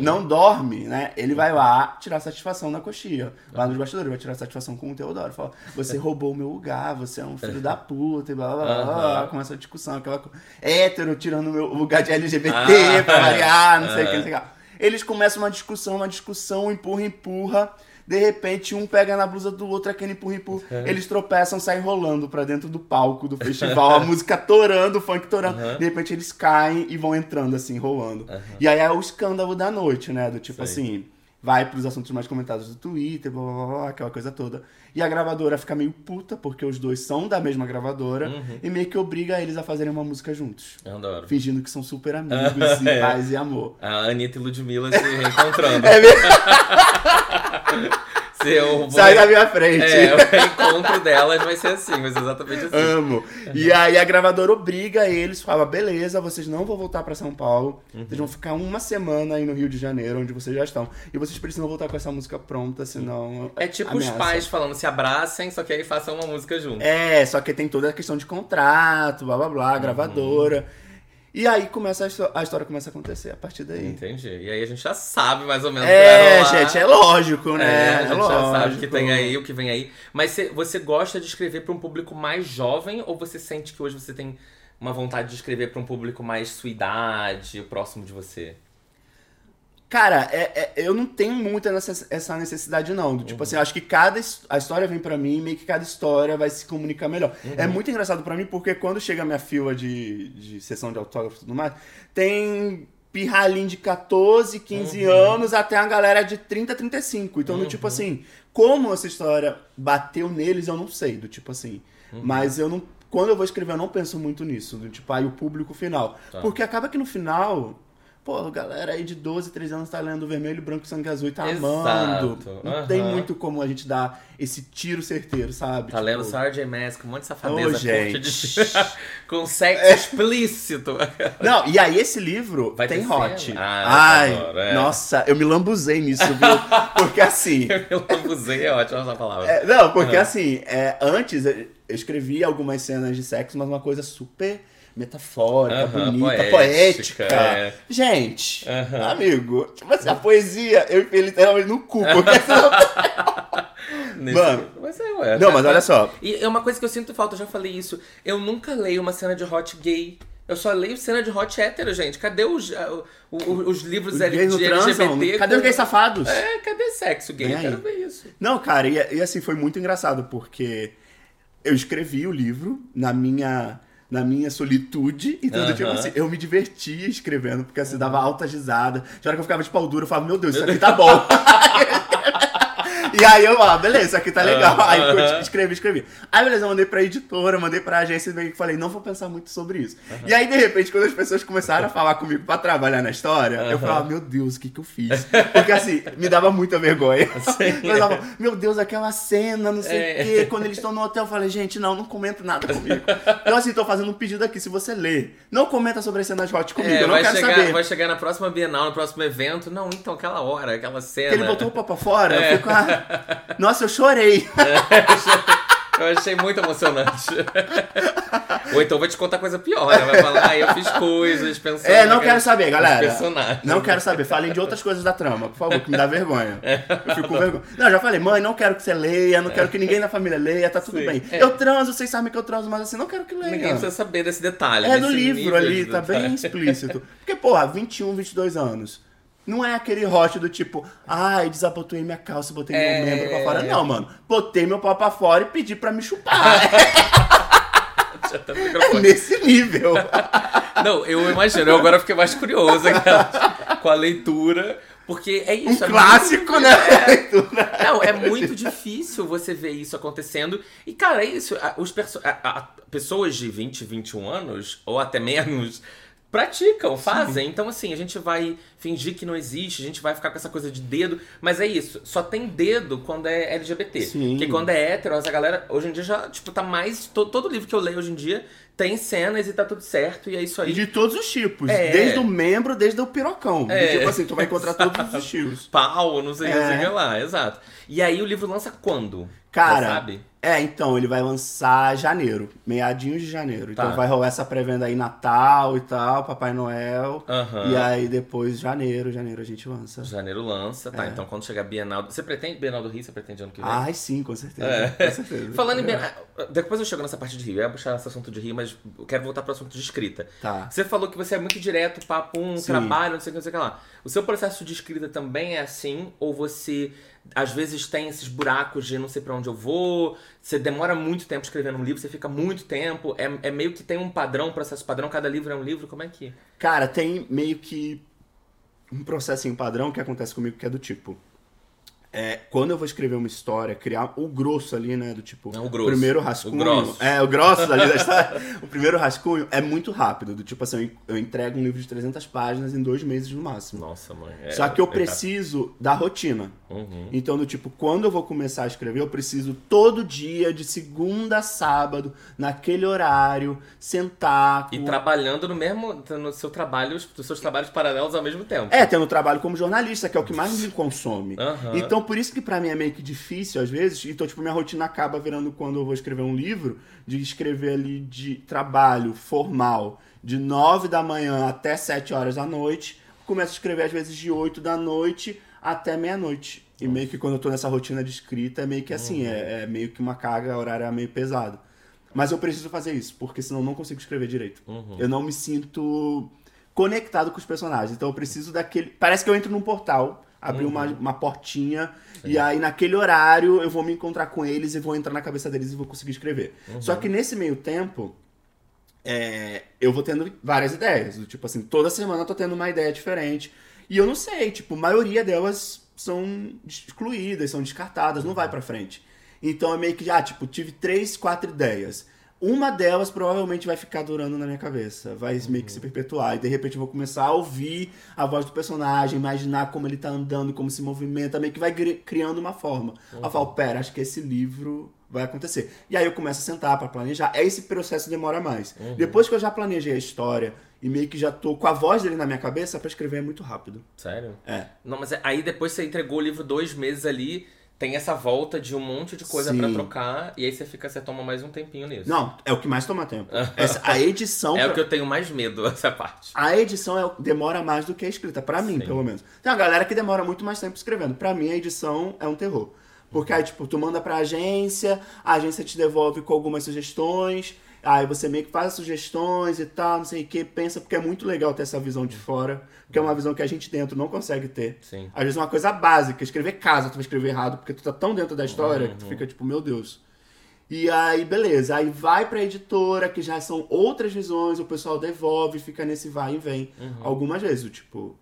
não dorme, né? Ele vai lá tirar satisfação na coxinha. Lá nos bastidores, vai tirar satisfação com o Teodoro. Fala, você roubou o meu lugar, você é um filho da puta, e blá blá blá. blá, blá. Começa a discussão, aquela coisa. Hétero tirando o meu lugar de LGBT Ah. pra variar, não sei o que, não sei o que. Eles começam uma discussão, uma discussão, empurra, empurra. De repente, um pega na blusa do outro, aquele empurra, empurra. Eles tropeçam, saem rolando pra dentro do palco do festival, a música torando, o funk torando. De repente, eles caem e vão entrando, assim, rolando. E aí é o escândalo da noite, né? Do tipo Sei. assim, vai pros assuntos mais comentados do Twitter, blá, blá, blá, blá, aquela coisa toda. E a gravadora fica meio puta, porque os dois são da mesma gravadora, e meio que obriga eles a fazerem uma música juntos. Eu adoro. Fingindo que são super amigos e É. paz e amor. A Anitta e Ludmilla se reencontrando. É mesmo? Sai da minha frente. É, o reencontro delas vai ser assim, ser exatamente assim. Amo. E aí a gravadora obriga eles, fala, beleza, vocês não vão voltar pra São Paulo, Uhum. vocês vão ficar uma semana aí no Rio de Janeiro, onde vocês já estão. E vocês precisam voltar com essa música pronta, senão... É tipo ameaça. os pais falando se abracem, só que aí façam uma música junto. É, só que tem toda a questão de contrato, blá blá blá, Uhum. E aí começa a, a história começa a acontecer a partir daí. Entendi. E aí a gente já sabe mais ou menos o que É, gente, é lógico, É, né? a gente já sabe o que tem aí, o que vem aí. Mas cê- você gosta de escrever para um público mais jovem ou você sente que hoje você tem uma vontade de escrever para um público mais sua idade, próximo de você? Cara, é- é- eu não tenho muita essa necessidade, não. Do, Tipo assim, acho que cada a história vem pra mim, meio que cada história vai se comunicar melhor. É muito engraçado pra mim, porque quando chega a minha fila de, de sessão de autógrafo e tudo mais, tem pirralhinho de 14, 15 anos até a galera de 30, 35. Então, do tipo assim, como essa história bateu neles, eu não sei. Do tipo assim. Mas eu não. Quando eu vou escrever, eu não penso muito nisso. Do tipo, aí o público final. Tá. Porque acaba que no final. Pô, a galera aí de 12, 13 anos tá lendo vermelho, branco, sangue azul e tá Exato. amando. Não Aham. tem muito como a gente dar esse tiro certeiro, sabe? Tá Tipo, lendo. Maas com um monte de safadeza Ô, gente. de... com sexo explícito. Não, e aí esse livro Vai tem hot. cena? Ah, Ai, é. nossa, eu me lambuzei nisso, viu? Porque assim. Eu lambuzei, é ótima essa palavra. é, não, porque Aham. assim, é, antes eu eu escrevi algumas cenas de sexo, mas uma coisa super metafórica, Aham, bonita, poética, poética. é. Gente, amigo, tipo assim, a poesia eu enfiei literalmente no cu. Porque. Nesse- Mano. Mas é, ué, Não, tá- mas olha só. E é uma coisa que eu sinto falta, eu já falei isso. Eu nunca leio uma cena de hot gay. Eu só leio cena de hot hétero, gente. Cadê os, ah, o- o- os livros Os transam? LGBT? Cadê os gays safados? É, cadê sexo gay? Aí. quero ver isso. Não, cara, e, e assim, foi muito engraçado, porque eu escrevi o livro na minha, na minha solitude, então, Aham. tipo assim, eu me divertia escrevendo, porque assim, dava alta risada. De hora que eu ficava de pau duro, eu falava, meu Deus, isso aqui tá bom. E aí eu, ó, beleza, isso aqui tá legal. Aí eu escrevi, escrevi. Aí beleza, eu mandei pra editora, mandei pra agência e meio que falei, não vou pensar muito sobre isso. E aí, de repente, quando as pessoas começaram a falar comigo pra trabalhar na história, eu Aham. falava, meu Deus, o que que eu fiz? Porque assim, me dava muita vergonha. Eu falava, meu Deus, aquela cena, não sei o É. quê. Quando eles estão no hotel, eu falei, gente, não, não comenta nada comigo. Então, assim, tô fazendo um pedido aqui, se você ler, não comenta sobre as cenas hot comigo, É, eu não vai, quero chegar, saber. vai chegar na próxima Bienal, no próximo evento. Não, então, aquela hora, aquela cena. Que ele botou o pau pra fora, É. eu fico, ah, nossa, eu chorei. Eu achei muito emocionante. Ou então vou te contar coisa pior, né? Vai falar, ah, eu fiz coisas pensando. É, não que- quero saber, galera. Não quero saber. Falem de outras coisas da trama, por favor, que me dá vergonha. Eu fico com vergonha. Não, já falei, mãe, não quero que você leia, não quero que ninguém na família leia, tá tudo Sim. bem. É. Eu transo, vocês sabem que eu transo, mas assim, não quero que leia. Ninguém precisa saber desse detalhe. É no livro ali, tá detalhe. bem explícito. Porque, porra, 21, 22 anos. Não é aquele hot do tipo, ai, desabotoei minha calça, botei É. meu membro pra fora. Não, mano. Botei meu pau pra fora e pedi pra me chupar. Tá É nesse nível. Não, eu imagino. Eu agora fiquei mais curioso aquela- com a leitura. Porque é Um isso. é clássico, muito- né? Não, é muito difícil você ver isso acontecendo. E, cara, é isso. Os perso pessoas de 20, 21 anos, ou até menos, praticam, fazem. Então, assim, a gente vai fingir que não existe, a gente vai ficar com essa coisa de dedo. Mas é isso, só tem dedo quando é LGBT. Sim. Porque quando é hétero, essa galera, hoje em dia já, tipo, tá mais. to- todo livro que eu leio hoje em dia tem cenas e tá tudo certo, e é isso E aí. de todos os tipos. É. Desde o membro, desde o pirocão. É. Tipo assim, tu vai encontrar todos os estilos. Pau, não sei, não sei o É. que lá, exato. E aí o livro lança quando? Cara, Já sabe? É, então, ele vai lançar janeiro, meadinhos de janeiro. Tá. Então vai rolar essa pré-venda aí Natal e tal, Papai Noel. Aham. E aí depois janeiro, janeiro a gente lança. Janeiro lança, tá? É. Então quando chegar Bienal. Você pretende Bienal do Rio? Você pretende ano que vem? Ai, sim, com certeza. É. Com certeza. Falando em Bienal. Depois eu chego nessa parte de Rio. Eu ia puxar esse assunto de Rio, mas eu quero voltar pro assunto de escrita. Tá. Você falou que você é muito direto, papo, um Sim. trabalho, não sei o que, não sei o que lá. O seu processo de escrita também é assim? Ou você, às vezes, tem esses buracos de não sei pra onde eu vou? Você demora muito tempo escrevendo um livro, você fica muito tempo? É, é meio que tem um padrão, um processo padrão? Cada livro é um livro? Como é que... Cara, tem meio que um processinho padrão que acontece comigo que é do tipo. É, quando eu vou escrever uma história, criar o grosso ali, né? Do tipo. É, o grosso. primeiro rascunho. O grosso. É, o grosso ali da história. o primeiro rascunho é muito rápido. Do tipo assim, eu entrego um livro de 300 páginas em dois meses no máximo. Nossa, mãe. é- Só que eu é- preciso da rotina. Uhum. Então, do tipo, quando eu vou começar a escrever, eu preciso todo dia, de segunda a sábado, naquele horário, sentar. E com- trabalhando no mesmo. no seu trabalho, nos seus trabalhos paralelos ao mesmo tempo. É, tendo trabalho como jornalista, que é o que mais me consome. Aham. Então, por isso que pra mim é meio que difícil, às vezes. Então, tipo, minha rotina acaba virando quando eu vou escrever um livro, de escrever ali de trabalho formal, de 9 da manhã até 7 horas da noite. Começo a escrever, às vezes, de 8 da noite até meia-noite. E meio que quando eu tô nessa rotina de escrita, é meio que assim, é, é meio que uma carga horária meio pesada. Mas eu preciso fazer isso, porque senão eu não consigo escrever direito. Eu não me sinto conectado com os personagens. Então eu preciso daquele. Parece que eu entro num portal, abrir uma, uma portinha, e aí naquele horário eu vou me encontrar com eles e vou entrar na cabeça deles e vou conseguir escrever. Só que nesse meio tempo. é, eu vou tendo várias ideias. Tipo assim, toda semana eu tô tendo uma ideia diferente. E eu não sei, tipo, a maioria delas são excluídas, são descartadas, não vai pra frente. Então é meio que, ah, tipo, tive três, quatro ideias. Uma delas provavelmente vai ficar durando na minha cabeça, vai meio que se perpetuar. E de repente eu vou começar a ouvir a voz do personagem, imaginar como ele tá andando, como se movimenta, meio que vai cri- criando uma forma. Aí eu falo, pera, acho que esse livro vai acontecer. E aí eu começo a sentar pra planejar. Esse processo demora mais. Depois que eu já planejei a história e meio que já tô com a voz dele na minha cabeça, pra escrever é muito rápido. Sério? É. Não, mas é- aí depois você entregou o livro dois meses ali, tem essa volta de um monte de coisa pra trocar, e aí você fica, você toma mais um tempinho nisso. Não, é o que mais toma tempo. Essa, a edição. É pra- o que eu tenho mais medo, essa parte. A edição é demora mais do que a escrita, pra mim, Sim. pelo menos. Tem uma galera que demora muito mais tempo escrevendo. Pra mim, a edição é um terror. Porque aí, tipo, tu manda pra agência, a agência te devolve com algumas sugestões, aí você meio que faz sugestões e tal, não sei o que, pensa, porque é muito legal ter essa visão de fora, que é uma visão que a gente dentro não consegue ter. Sim. Às vezes uma coisa básica, escrever casa, tu vai escrever errado, porque tu tá tão dentro da história que tu fica tipo, meu Deus. E aí, beleza. Aí vai pra editora, que já são outras visões, o pessoal devolve, fica nesse vai e vem. Algumas vezes, o tipo,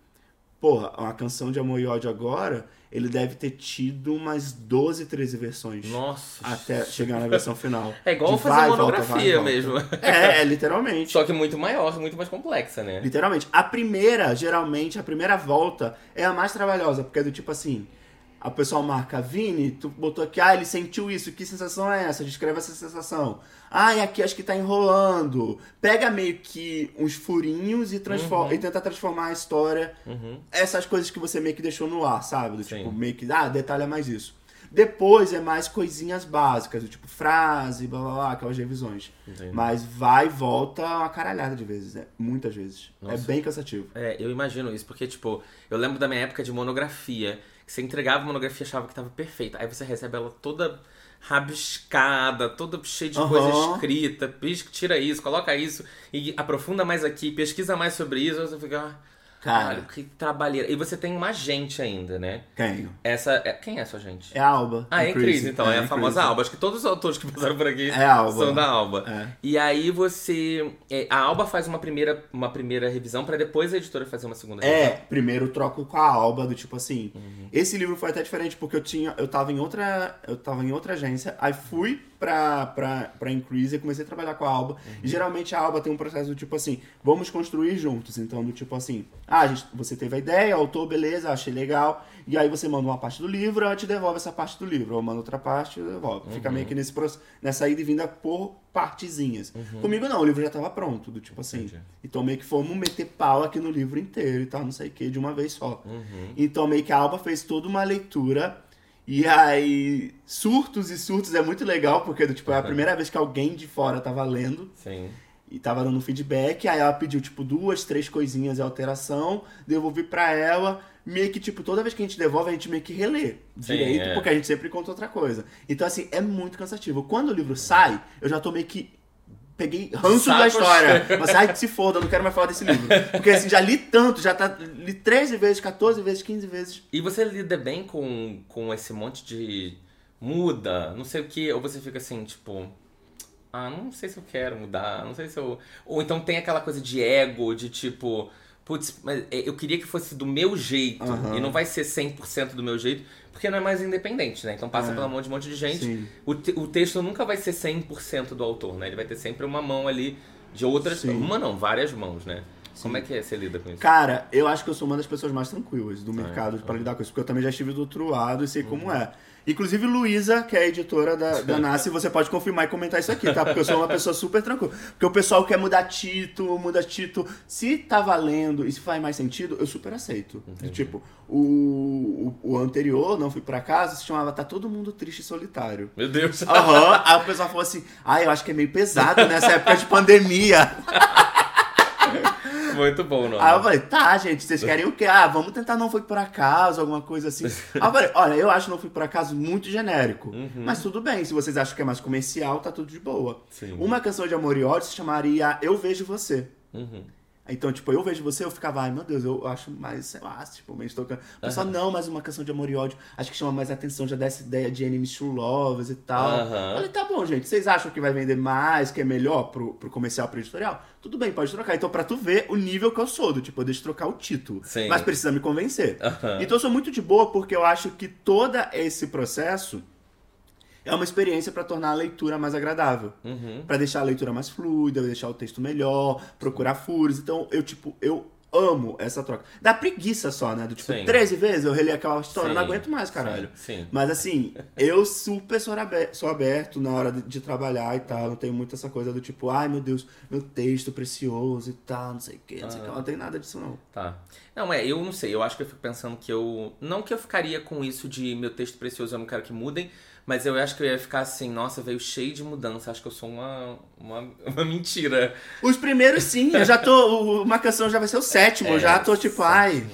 porra, uma canção de amor e ódio agora, ele deve ter tido umas 12, 13 versões. Nossa. Até chegar na versão final. É igual De fazer vai, volta, monografia vai, volta. mesmo. É, é, literalmente. Só que muito maior, muito mais complexa, né? Literalmente. A primeira, geralmente, a primeira volta é a mais trabalhosa, porque é do tipo assim. A pessoa marca, Vini, tu botou aqui, ah, ele sentiu isso, que sensação é essa? Descreve essa sensação. Ah, e aqui acho que tá enrolando. Pega meio que uns furinhos e, transforma, e tenta transformar a história. Essas coisas que você meio que deixou no ar, sabe? Do tipo, meio que, ah, detalha mais isso. Depois é mais coisinhas básicas, do tipo frase, blá blá blá, aquelas revisões. Entendi. Mas vai e volta uma caralhada de vezes, né? Muitas vezes. É Nossa. bem cansativo. É, eu imagino isso, porque, tipo, eu lembro da minha época de monografia, você entregava a monografia e achava que tava perfeita. Aí você recebe ela toda rabiscada, toda cheia de Aham. coisa escrita, tira isso, coloca isso, e aprofunda mais aqui, pesquisa mais sobre isso, você fica. Cara. Que trabalheira. E você tem uma agente ainda, né? Tenho. Essa. É... Quem é a sua agente? É a Alba. Ah, é em crise, então. É, a em famosa. Alba. Acho que todos os autores que passaram por aqui É a Alba. são da Alba. É. E aí você. é, a Alba faz uma primeira, uma primeira revisão pra depois a editora fazer uma segunda É, revisão. primeiro eu troco com a Alba, do tipo assim. Uhum. Esse livro foi até diferente, porque eu tinha. Eu tava em outra. Eu tava em outra agência, aí fui pra, pra, pra Increase e comecei a trabalhar com a Alba. Uhum. E geralmente a Alba tem um processo do tipo assim, vamos construir juntos. Então, do tipo assim, Ah, gente, você teve a ideia, autor, beleza, achei legal. E aí você manda uma parte do livro, ela te devolve essa parte do livro. Ou manda outra parte, devolve. Fica meio que nesse processo, nessa ida e vinda por partezinhas. Comigo não, o livro já tava pronto, do tipo assim. Entendi. Então meio que fomos meter pau aqui no livro inteiro e tal, não sei o que, de uma vez só. Então meio que a Alba fez toda uma leitura. E aí, surtos e surtos é muito legal, porque tipo, é a primeira vez que alguém de fora tava lendo Sim. e tava dando feedback. Aí ela pediu, tipo, duas, três coisinhas de alteração, devolvi pra ela. Meio que, tipo, toda vez que a gente devolve, a gente meio que relê Sim, direito, é. porque a gente sempre conta outra coisa. Então, assim, é muito cansativo. Quando o livro sai, eu já tô meio que. Peguei ranço da história. Mas, ai, que se foda, eu não quero mais falar desse livro. Porque, assim, já li tanto, já tá. Li 13 vezes, 14 vezes, 15 vezes. E você lida bem com, com esse monte de muda, não sei o que, ou você fica assim, tipo. Ah, não sei se eu quero mudar, não sei se eu. Ou então tem aquela coisa de ego, de tipo. Putz, mas é, eu queria que fosse do meu jeito Aham. e não vai ser 100% do meu jeito, porque não é mais independente, né? Então passa É. pela mão de um monte de gente. Sim. O, te- o texto nunca vai ser 100% do autor, né? Ele vai ter sempre uma mão ali de outras. Sim. Uma não, várias mãos, né? Como é que é, você lida com isso? Cara, eu acho que eu sou uma das pessoas mais tranquilas do Ah, mercado é. pra lidar com isso, porque eu também já estive do outro lado e sei Uhum. como é. Inclusive, Luísa, que é a editora da, da Nasce, você pode confirmar e comentar isso aqui, tá? Porque eu sou uma pessoa super tranquila. Porque o pessoal quer mudar título, muda título. Se tá valendo e se faz mais sentido, eu super aceito. Tipo, o, o, o anterior, Não Fui Pra Casa, se chamava Tá Todo Mundo Triste e Solitário. Meu Deus. Aham, aí o pessoal falou assim, ah, eu acho que é meio pesado nessa época de pandemia. Muito bom, não. Aí eu falei, tá, gente, vocês querem o quê? Ah, vamos tentar não foi por acaso, alguma coisa assim. Aí eu falei, olha, eu acho não foi por acaso muito genérico. Mas tudo bem, se vocês acham que é mais comercial, tá tudo de boa. Sim. Uma canção de amor e ódio se chamaria Eu Vejo Você. Uhum. Então, tipo, eu vejo você, eu ficava, ai meu Deus, eu acho mais, sei lá, tipo, meio tocando. O pessoal, não, mas uma canção de amor e ódio, acho que chama mais atenção, já dá essa ideia de enemies true lovers e tal. Aham. Eu Falei, tá bom, gente, vocês acham que vai vender mais, que é melhor pro, pro comercial, pro editorial? Tudo bem, pode trocar. Então, pra tu ver o nível que eu sou, do tipo, eu deixo trocar o título. Sim. Mas precisa me convencer. Aham. Então, eu sou muito de boa, porque eu acho que todo esse processo é uma experiência pra tornar a leitura mais agradável. Uhum. Pra deixar a leitura mais fluida, deixar o texto melhor, procurar furos. Então, eu, tipo, eu amo essa troca. Dá preguiça só, né? Do tipo, Sim. 13 vezes eu reli aquela história, eu não Sim, aguento mais, caralho. Sim, sim. Mas assim, eu super sou aberto, sou aberto na hora de, de trabalhar e tal. Não tenho muito essa coisa do tipo, ai meu Deus, meu texto precioso e tal, não sei o que, não sei o que. Não tem nada disso, não. Tá. Não, é, eu não sei, eu acho que eu fico pensando que eu. Não que eu ficaria com isso de meu texto precioso, eu não quero que mudem, mas eu acho que eu ia ficar assim, nossa, veio cheio de mudança, acho que eu sou uma, uma, uma mentira. Os primeiros sim, eu já tô. Uma canção já vai ser o sétimo, eu já tô tipo, ai.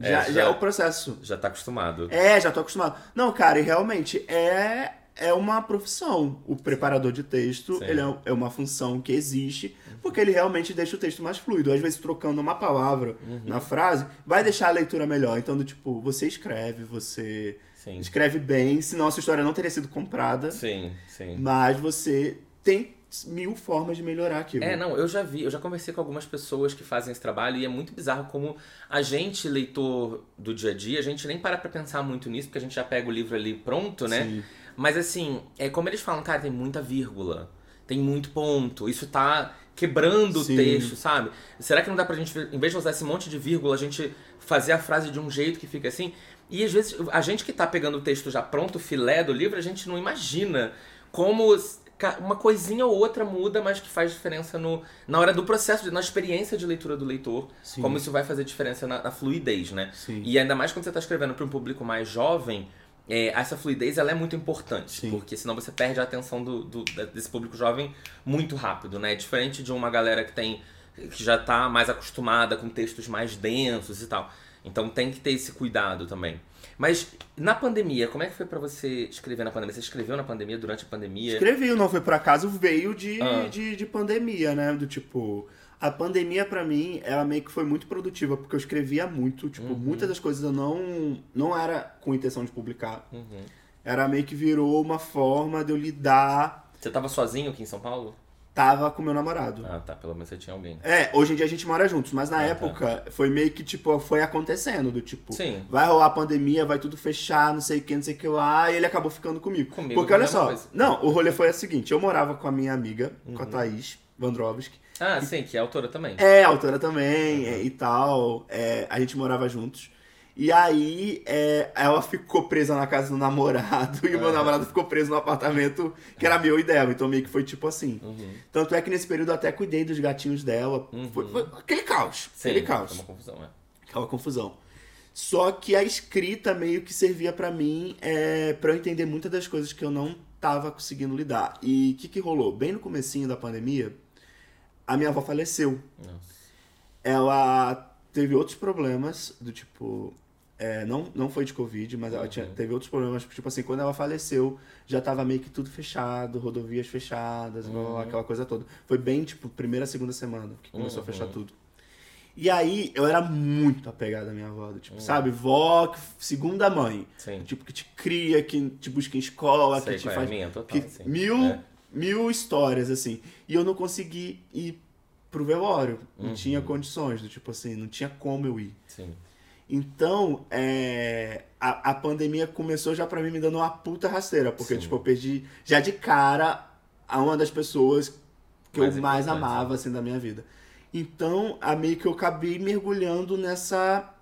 É, Já, já- já é o processo. Já tá acostumado. É, já tô acostumado. Não, cara, e realmente é, é uma profissão. O preparador de texto, Sim. ele é, é uma função que existe, porque ele realmente deixa o texto mais fluido. Às vezes, trocando uma palavra Uhum. na frase, vai deixar a leitura melhor. Então, do tipo, você escreve, você Sim. escreve bem, senão a sua história não teria sido comprada, Sim, sim. mas você tem mil formas de melhorar aquilo. É, não, eu já vi, eu já conversei com algumas pessoas que fazem esse trabalho e é muito bizarro como a gente, leitor do dia a dia, a gente nem para pra pensar muito nisso, porque a gente já pega o livro ali pronto, né? Sim. Mas assim, é como eles falam, cara, tem muita vírgula, tem muito ponto, isso tá quebrando Sim. o texto, sabe? Será que não dá pra gente, em vez de usar esse monte de vírgula, a gente fazer a frase de um jeito que fica assim? E às vezes, a gente que tá pegando o texto já pronto, o filé do livro, a gente não imagina como uma coisinha ou outra muda, mas que faz diferença no, na hora do processo, na experiência de leitura do leitor, Sim. como isso vai fazer diferença na, na fluidez, né? Sim. E ainda mais quando você está escrevendo para um público mais jovem, é, essa fluidez ela é muito importante, Sim. porque senão você perde a atenção do, do- desse público jovem muito rápido, né? Diferente de uma galera que tem que já tá mais acostumada com textos mais densos e tal. Então tem que ter esse cuidado também. Mas na pandemia, como é que foi pra você escrever na pandemia? Você escreveu na pandemia, durante a pandemia? Escrevi, não foi por acaso, veio de, Ah. de, de pandemia, né? Do tipo. A pandemia, pra mim, ela meio que foi muito produtiva, porque eu escrevia muito. Tipo, Uhum. muitas das coisas eu não, não era com intenção de publicar. Uhum. Era meio que virou uma forma de eu lidar. Você tava sozinho aqui em São Paulo? Tava com meu namorado. Ah, tá. Pelo menos você tinha alguém. É, hoje em dia a gente mora juntos, mas na Ah, tá. época foi meio que, tipo, foi acontecendo, do tipo, Sim. vai rolar a pandemia, vai tudo fechar, não sei o que, não sei o que lá, e ele acabou ficando comigo. Comigo Porque olha só, coisa. não, o rolê foi o seguinte, eu morava com a minha amiga, com Uhum. a Thaís Vandrovski, Ah, sim, que é autora também. é, autora também, é, e tal, é, a gente morava juntos. E aí, é, ela ficou presa na casa do namorado e o meu Aham. namorado ficou preso no apartamento que era meu e dela. Então meio que foi tipo assim. Uhum. Tanto é que nesse período eu até cuidei dos gatinhos dela. Uhum. Foi, foi aquele caos. Sim, aquele caos. é uma confusão, é. Aquela confusão. Só que a escrita meio que servia pra mim é, para eu entender muitas das coisas que eu não tava conseguindo lidar. E o que, que rolou? Bem no comecinho da pandemia, a minha avó faleceu. Nossa. Ela teve outros problemas, do tipo. É, não, não foi de Covid, mas ela tinha, Uhum. teve outros problemas. Tipo assim, quando ela faleceu, já tava meio que tudo fechado, rodovias fechadas, Uhum. aquela coisa toda. Foi bem, tipo, primeira, segunda semana que começou a Uhum. fechar tudo. E aí, eu era muito apegado à minha avó, do Uhum. tipo, sabe? Vó, segunda mãe. Sim. Tipo, que te cria, que te busca em escola, Sei que te é a faz minha, total, que- sim. mil, É. mil histórias, assim. E eu não consegui ir pro velório. Não Uhum. tinha condições, do tipo assim, não tinha como eu ir. Sim. Então, é, a, a pandemia começou já pra mim me dando uma puta rasteira, porque, Sim. tipo, eu perdi já de cara a uma das pessoas que Mais eu mais amava, assim, da minha vida. Então, a meio que eu acabei mergulhando nessa,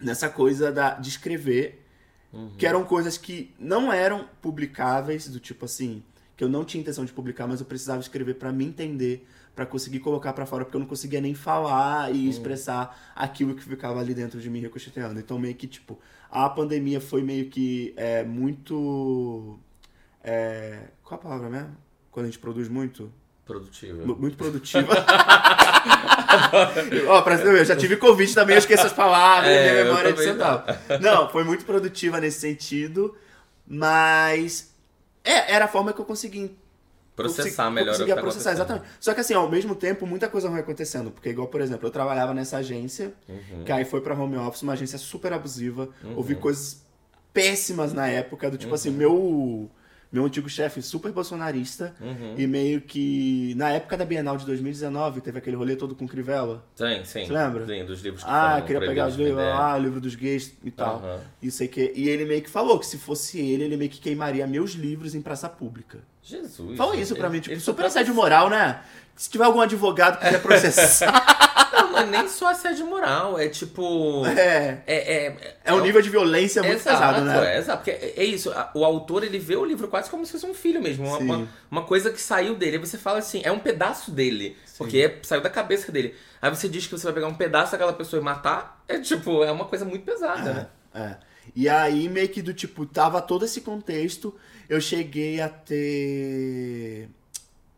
nessa coisa da, de escrever, Uhum. que eram coisas que não eram publicáveis, do tipo assim, que eu não tinha intenção de publicar, mas eu precisava escrever pra me entender, pra conseguir colocar pra fora, porque eu não conseguia nem falar Hum. e expressar aquilo que ficava ali dentro de mim ricocheteando. Então meio que tipo, a pandemia foi meio que é, muito é, qual a palavra mesmo? Quando a gente produz muito? Produtiva. Mu- Muito produtiva. Ó, pra você ver, eu já tive Covid também, eu esqueço as palavras, É, minha memória é de também centavo. Não, foi muito produtiva nesse sentido, mas é, era a forma que eu consegui Processar consegui- melhor o que tá processar, exatamente. Só que assim, ao mesmo tempo, muita coisa ruim acontecendo. Porque, igual, por exemplo, eu trabalhava nessa agência, Uhum. que aí foi pra home office, uma agência super abusiva. Ouvi coisas péssimas na época, do tipo assim, meu. Meu antigo chefe super bolsonarista. Uhum. E meio que. Na época da Bienal de 2019, teve aquele rolê todo com Crivella. Sim, sim. Você lembra? Sim, dos livros que Ah, queria pegar os livros o livro dos gays e tal. E sei que. E ele meio que falou que se fosse ele, ele meio que queimaria meus livros em praça pública. Jesus. Gente. isso pra mim, Ele- tipo, ele super só assédio moral, né? Se tiver algum advogado que quiser processar, Não, mas nem só assédio moral, é tipo. é, É, é, é um nível de violência muito Exato, pesado, né? É, exato, porque é, é isso, o autor ele vê o livro quase como se fosse um filho mesmo, uma, Sim. uma, uma coisa que saiu dele, aí você fala assim, é um pedaço dele, porque é- saiu da cabeça dele. Aí você diz que você vai pegar um pedaço daquela pessoa e matar, é tipo, é uma coisa muito pesada, né? É. E aí, meio que do tipo, tava todo esse contexto, eu cheguei a ter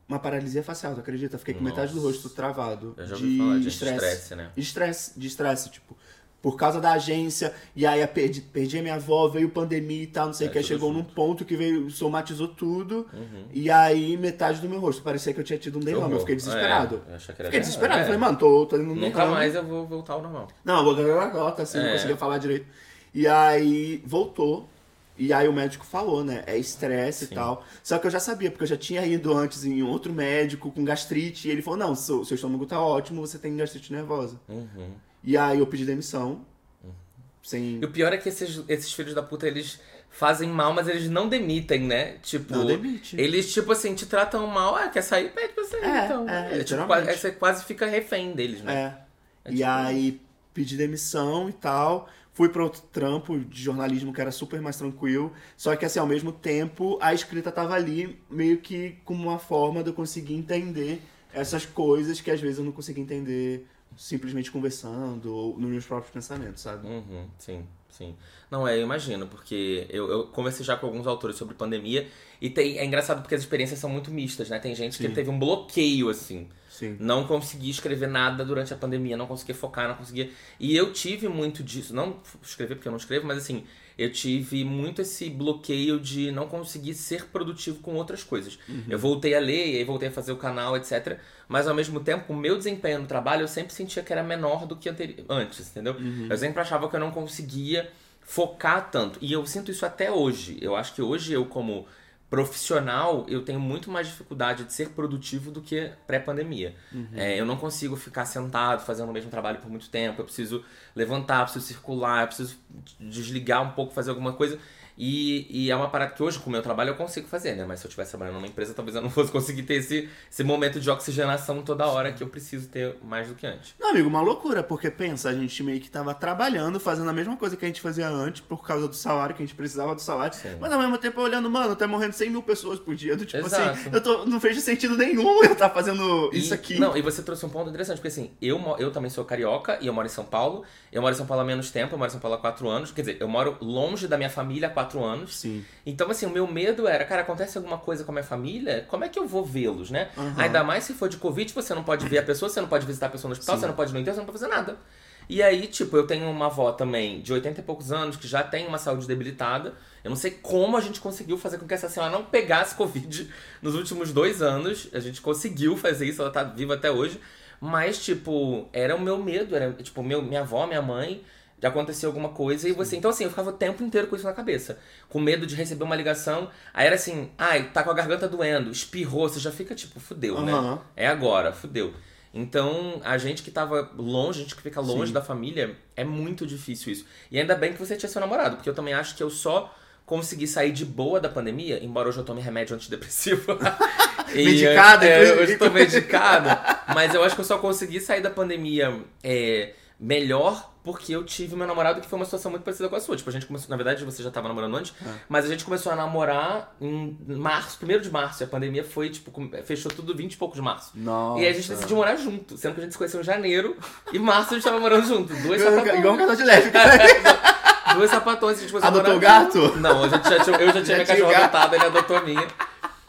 uma paralisia facial, tu acredita? Fiquei com metade do Nossa. rosto travado. Eu já ouvi de falar de estresse. estresse, né? De estresse, de estresse, tipo. Por causa da agência, e aí perdi, perdi a minha avó, veio pandemia e tal, não sei o É, que, chegou num junto. ponto que veio, somatizou tudo, Uhum. e aí metade do meu rosto, parecia que eu tinha tido um derrame, eu fiquei desesperado. É, eu Fiquei desesperado, É. falei, mano, tô, tô indo num Nunca derrame. mais eu vou voltar ao normal. Não, eu vou garota, assim, não É. conseguia falar direito. E aí voltou. E aí o médico falou, né? É estresse e tal. Só que eu já sabia, porque eu já tinha ido antes em outro médico com gastrite. E ele falou: não, seu, seu estômago tá ótimo, você tem gastrite nervosa. Uhum. E aí eu pedi demissão. Sem. E o pior é que esses, esses filhos da puta, eles fazem mal, mas eles não demitem, né? Tipo, Não demite. eles, tipo assim, te tratam mal, ah, quer sair? Pede pra sair, É, então. é, tipo, literalmente. quase, aí você quase fica refém deles, né? É. É e tipo aí pedi demissão e tal. Fui para outro trampo de jornalismo que era super mais tranquilo. Só que assim, ao mesmo tempo, a escrita tava ali meio que como uma forma de eu conseguir entender essas coisas que às vezes eu não conseguia entender simplesmente conversando ou nos meus próprios pensamentos, sabe? Uhum, sim, sim. Não, é, eu imagino, porque eu, eu conversei já com alguns autores sobre pandemia e tem, é engraçado porque as experiências são muito mistas, né? Tem gente que Sim. teve um bloqueio, assim. Sim. Não conseguia escrever nada durante a pandemia, não conseguia focar, não conseguia. E eu tive muito disso, não escrever porque eu não escrevo, mas assim, eu tive muito esse bloqueio de não conseguir ser produtivo com outras coisas. Eu voltei a ler, e aí voltei a fazer o canal, etc. Mas ao mesmo tempo, o meu desempenho no trabalho eu sempre sentia que era menor do que antes, entendeu? Eu sempre achava que eu não conseguia focar tanto. E eu sinto isso até hoje. Eu acho que hoje eu, como profissional, eu tenho muito mais dificuldade de ser produtivo do que pré-pandemia. É, eu não consigo ficar sentado fazendo o mesmo trabalho por muito tempo. Eu preciso levantar, preciso circular, eu preciso desligar um pouco, fazer alguma coisa. E, e é uma parada que hoje, com o meu trabalho, eu consigo fazer, né? Mas se eu estivesse trabalhando numa empresa, talvez eu não fosse conseguir ter esse, esse momento de oxigenação toda hora que eu preciso ter mais do que antes. Não, amigo, uma loucura, porque pensa, a gente meio que tava trabalhando, fazendo a mesma coisa que a gente fazia antes, por causa do salário, que a gente precisava do salário, Sim. mas ao mesmo tempo olhando, mano, tá morrendo 100 mil pessoas por dia, do tipo Exato. assim, eu tô, não fez sentido nenhum eu estar fazendo E- isso aqui. Não, e você trouxe um ponto interessante, porque assim, eu, eu também sou carioca e eu moro em São Paulo. Eu moro em São Paulo há menos tempo, eu moro em São Paulo há quatro anos. Quer dizer, eu moro longe da minha família há quatro anos. Sim. Então, assim, o meu medo era, cara, acontece alguma coisa com a minha família, como é que eu vou vê-los, né? Aham. Ainda mais se for de Covid, você não pode ver a pessoa, você não pode visitar a pessoa no hospital, você não pode ir no enterro, você não pode fazer nada. E aí, tipo, eu tenho uma avó também de 80 e poucos anos que já tem uma saúde debilitada. Eu não sei como a gente conseguiu fazer com que essa senhora não pegasse Covid nos últimos dois anos. A gente conseguiu fazer isso, ela tá viva até hoje. Mas, tipo, era o meu medo, era, tipo, meu, minha avó, minha mãe, de acontecer alguma coisa e você. Então, assim, eu ficava o tempo inteiro com isso na cabeça. Com medo de receber uma ligação. Aí era assim, ai, tá com a garganta doendo, espirrou, você já fica tipo, fudeu, né? Aham. É agora, fudeu. Então, a gente que tava longe, a gente que fica longe Sim. da família, é muito difícil isso. E ainda bem que você tinha seu namorado, porque eu também acho que eu só consegui sair de boa da pandemia, embora hoje eu tome remédio antidepressivo. E, Medicado, é, hoje eu tô medicado. Mas eu acho que eu só consegui sair da pandemia é, melhor porque eu tive meu namorado que foi uma situação muito parecida com a sua. Tipo, a gente começou, na verdade, você já tava namorando antes, É. mas a gente começou a namorar em março, primeiro de março. E a pandemia foi, tipo, fechou tudo 20 e pouco de março. Nossa. E aí a gente decidiu morar junto, sendo que a gente se conheceu em janeiro e março a gente tava morando junto. Dois Igual, sapatões. igual um casal de lésbica. Duas sapatões, a gente começou a Adotou morar o gato? Não, a já tinha, eu já tinha Já minha cachorra adotada, ele adotou a minha.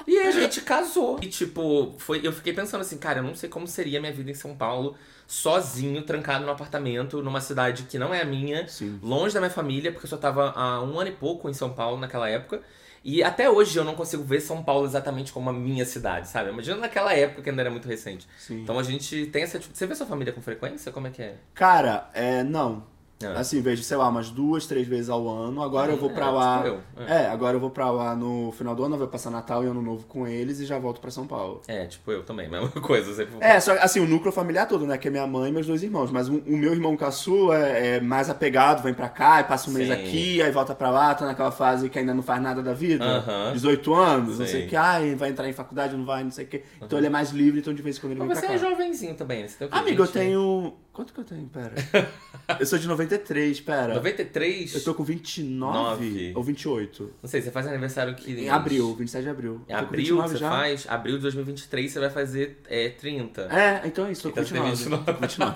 E aí a gente casou. E tipo, foi, eu fiquei pensando assim, cara, eu não sei como seria a minha vida em São Paulo, sozinho, trancado num apartamento, numa cidade que não é a minha, Sim. longe da minha família, porque eu só tava há um ano e pouco em São Paulo naquela época. E até hoje eu não consigo ver São Paulo exatamente como a minha cidade, sabe? Imagina naquela época que ainda era muito recente. Sim. Então a gente tem essa. Você vê sua família com frequência? Como é que é? Cara, é, não. Ah. Assim, vejo, sei lá, umas duas, três vezes ao ano. Agora eu vou pra É, lá. tipo eu. É, agora eu vou pra lá no final do ano, eu vou passar Natal e Ano Novo com eles e já volto pra São Paulo. É, tipo eu também, mesma coisa. eu Sempre... É, só assim, o núcleo familiar todo, né? Que é minha mãe e meus dois irmãos. Mas o, o meu irmão caçula é, é mais apegado, vem pra cá e passa um mês Sim. aqui, aí volta pra lá, tá naquela fase que ainda não faz nada da vida. Aham. 18 anos, não sei Sim. o que, ai, vai entrar em faculdade, não vai, não sei o que. Então ele é mais livre, então de vez em quando ele vem Mas pra você cá. é jovenzinho também, né? Você tem o quê? Amigo, eu 20? tenho. Quanto que eu tenho? Pera. eu sou de 93, pera. 93? Eu tô com 29 Nove. ou 28. Não sei, você faz aniversário que. Em abril, 27 de abril. Em abril 29 você já. faz? Abril de 2023 você vai fazer é, 30. É, então é isso, tô com Então você tem 29. Tô com 29.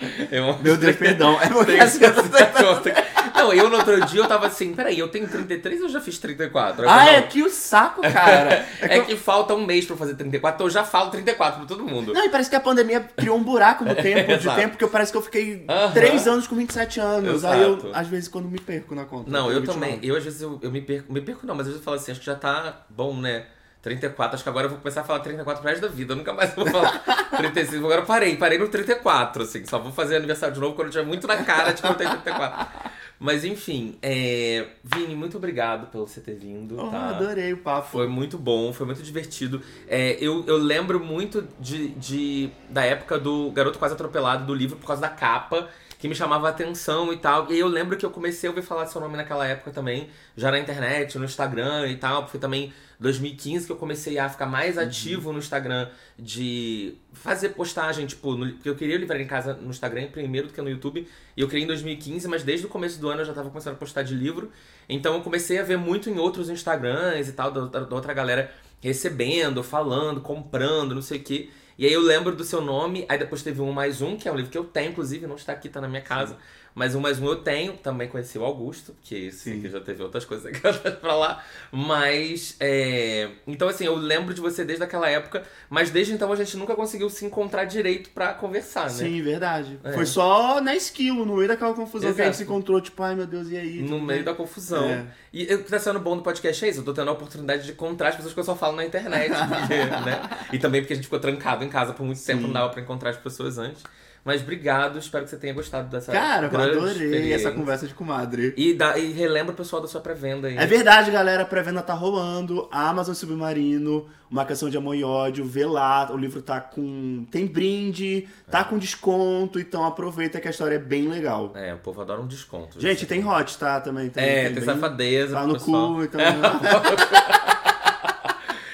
Eu- Meu Deus, perdão. É porque assim, eu tô conta. Não, eu no outro dia eu tava assim, peraí, eu tenho 33 ou eu já fiz 34? Eu Ah, é que o saco, cara. É que É eu- que falta um mês pra eu fazer 34, então eu já falo 34 pra todo mundo. Não, e parece que a pandemia criou um buraco no tempo, de Exato. tempo, que eu parece que eu fiquei Aham. 3 anos com 27 anos. Aí eu, Exato. às vezes, quando me perco na conta. Não, eu 29. também. Eu às vezes eu, eu me perco. Me perco não, mas às vezes eu falo assim, acho que já tá bom, né? 34, acho que agora eu vou começar a falar 34 pro resto da vida. Eu nunca mais vou falar 35. Agora eu parei, parei no 34, assim. Só vou fazer aniversário de novo quando eu tiver muito na cara de que eu tenho 34. Mas enfim, é... Vini, muito obrigado pelo você ter vindo. Oh, tá? adorei o papo. Foi muito bom, foi muito divertido. É, eu, eu lembro muito de, de- da época do Garoto Quase Atropelado, do livro, por causa da capa, que me chamava a atenção e tal. E eu lembro que eu comecei a ouvir falar do seu nome naquela época também, já na internet, no Instagram e tal. Foi também 2015 que eu comecei a ficar mais ativo no Instagram de fazer postagem, tipo, no- porque eu queria Livrar em Casa no Instagram primeiro do que no YouTube. E eu criei em 2015, mas desde o começo do ano eu já tava começando a postar de livro. Então eu comecei a ver muito em outros Instagrams e tal, da, da- da outra galera recebendo, falando, comprando, não sei o quê. E aí eu lembro do seu nome, aí depois teve um mais um, que é um livro que eu tenho, inclusive, não está aqui, tá na minha casa. Mas um mais um eu tenho, também conheci o Augusto, que Sim. que já teve outras coisas aqui pra lá. Mas, é... Então, assim, eu lembro de você desde aquela época, mas desde então a gente nunca conseguiu se encontrar direito pra conversar, né? Sim, verdade. É. Foi só na skill, no meio daquela confusão que a gente se Exato. encontrou, tipo, ai meu Deus, e aí? No meio da confusão. É. E o que tá sendo bom do podcast é isso. Eu tô tendo a oportunidade de encontrar as pessoas que eu só falo na internet. Porque, né? E também porque a gente ficou trancado em casa por muito tempo, Sim. não dava pra encontrar as pessoas antes. Mas obrigado, espero que você tenha gostado dessa Cara, eu adorei essa conversa de comadre. E, dá, e relembra o pessoal da sua pré-venda aí. É verdade, galera. A pré-venda tá rolando. Amazon Submarino, Uma Canção de Amor e Ódio. Vê lá. O livro tá com. Tem brinde, tá com desconto. Então aproveita que a história é bem legal. É, o povo adora um desconto. Gente, tem hot, tá? Também tem. É, tem, bem- safadeza. Tá no pessoal. cu, então.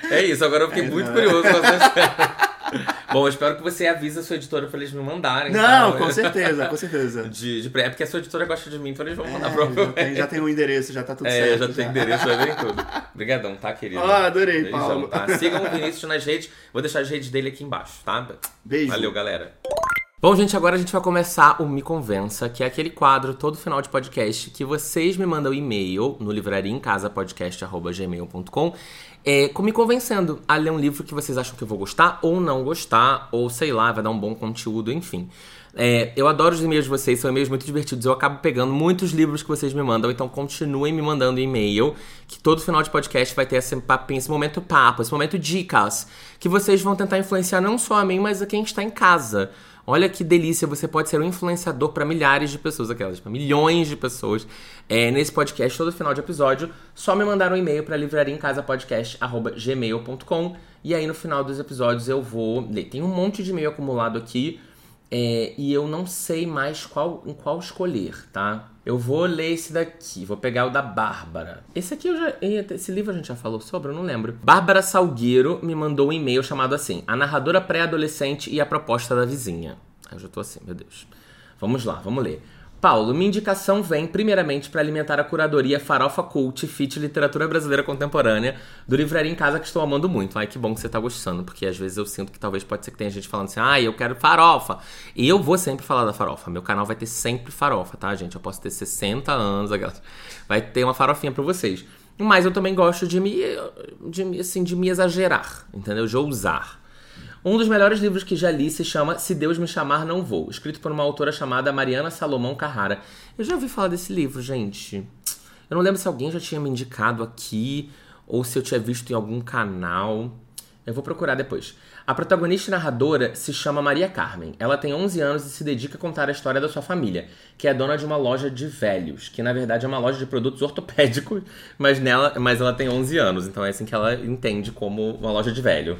É isso, agora eu fiquei É, muito não. curioso com essa. Bom, eu espero que você avise a sua editora pra eles me mandarem. Não, com certeza, com certeza. De, de é porque a sua editora gosta de mim, então eles vão mandar É, pra já, tem, já tem o endereço, já tá tudo É, certo. já tem endereço, já vem tudo. Obrigadão, tá, querido? Ah, adorei, Beijão, Paulo. tá? Sigam o Vinícius nas redes. Vou deixar as redes dele aqui embaixo, tá? Beijo. Valeu, galera. Bom, gente, agora a gente vai começar o Me Convença, que é aquele quadro todo final de podcast que vocês me mandam e-mail no livrariaemcasapodcast.gmail.com é, me convencendo a ler um livro que vocês acham que eu vou gostar ou não gostar, ou sei lá, vai dar um bom conteúdo, enfim. É, eu adoro os e-mails de vocês, são e-mails muito divertidos. Eu acabo pegando muitos livros que vocês me mandam, então continuem me mandando e-mail, que todo final de podcast vai ter esse papinho, esse momento papo, esse momento dicas, que vocês vão tentar influenciar não só a mim, mas a quem está em casa. Olha que delícia, você pode ser um influenciador para milhares de pessoas, aquelas, para milhões de pessoas. É, nesse podcast, todo final de episódio, só me mandar um e-mail para livrariaemcasapodcast.gmail.com e aí no final dos episódios eu vou ler. Tem um monte de e-mail acumulado aqui é, e eu não sei mais qual, em qual escolher, tá? Eu vou ler esse daqui, vou pegar o da Bárbara. Esse aqui eu já. Esse livro a gente já falou sobre, eu não lembro. Bárbara Salgueiro me mandou um e-mail chamado assim: A narradora pré-adolescente e a proposta da vizinha. Aí eu já tô assim, meu Deus. Vamos lá, vamos ler. Paulo, minha indicação vem primeiramente para alimentar a curadoria Farofa Cult Fit Literatura Brasileira Contemporânea do Livraria em Casa que estou amando muito. Ai, que bom que você tá gostando, porque às vezes eu sinto que talvez pode ser que tenha gente falando assim, ai, eu quero farofa. E eu vou sempre falar da farofa. Meu canal vai ter sempre farofa, tá, gente? Eu posso ter 60 anos, vai ter uma farofinha pra vocês. Mas eu também gosto de me, de, assim, de me exagerar, entendeu? De ousar. Um dos melhores livros que já li se chama Se Deus Me Chamar Não Vou, escrito por uma autora chamada Mariana Salomão Carrara. Eu já ouvi falar desse livro, gente. Eu não lembro se alguém já tinha me indicado aqui ou se eu tinha visto em algum canal. Eu vou procurar depois. A protagonista e narradora se chama Maria Carmen. Ela tem 11 anos e se dedica a contar a história da sua família, que é dona de uma loja de velhos, que na verdade é uma loja de produtos ortopédicos, mas nela, mas ela tem 11 anos, então é assim que ela entende como uma loja de velho.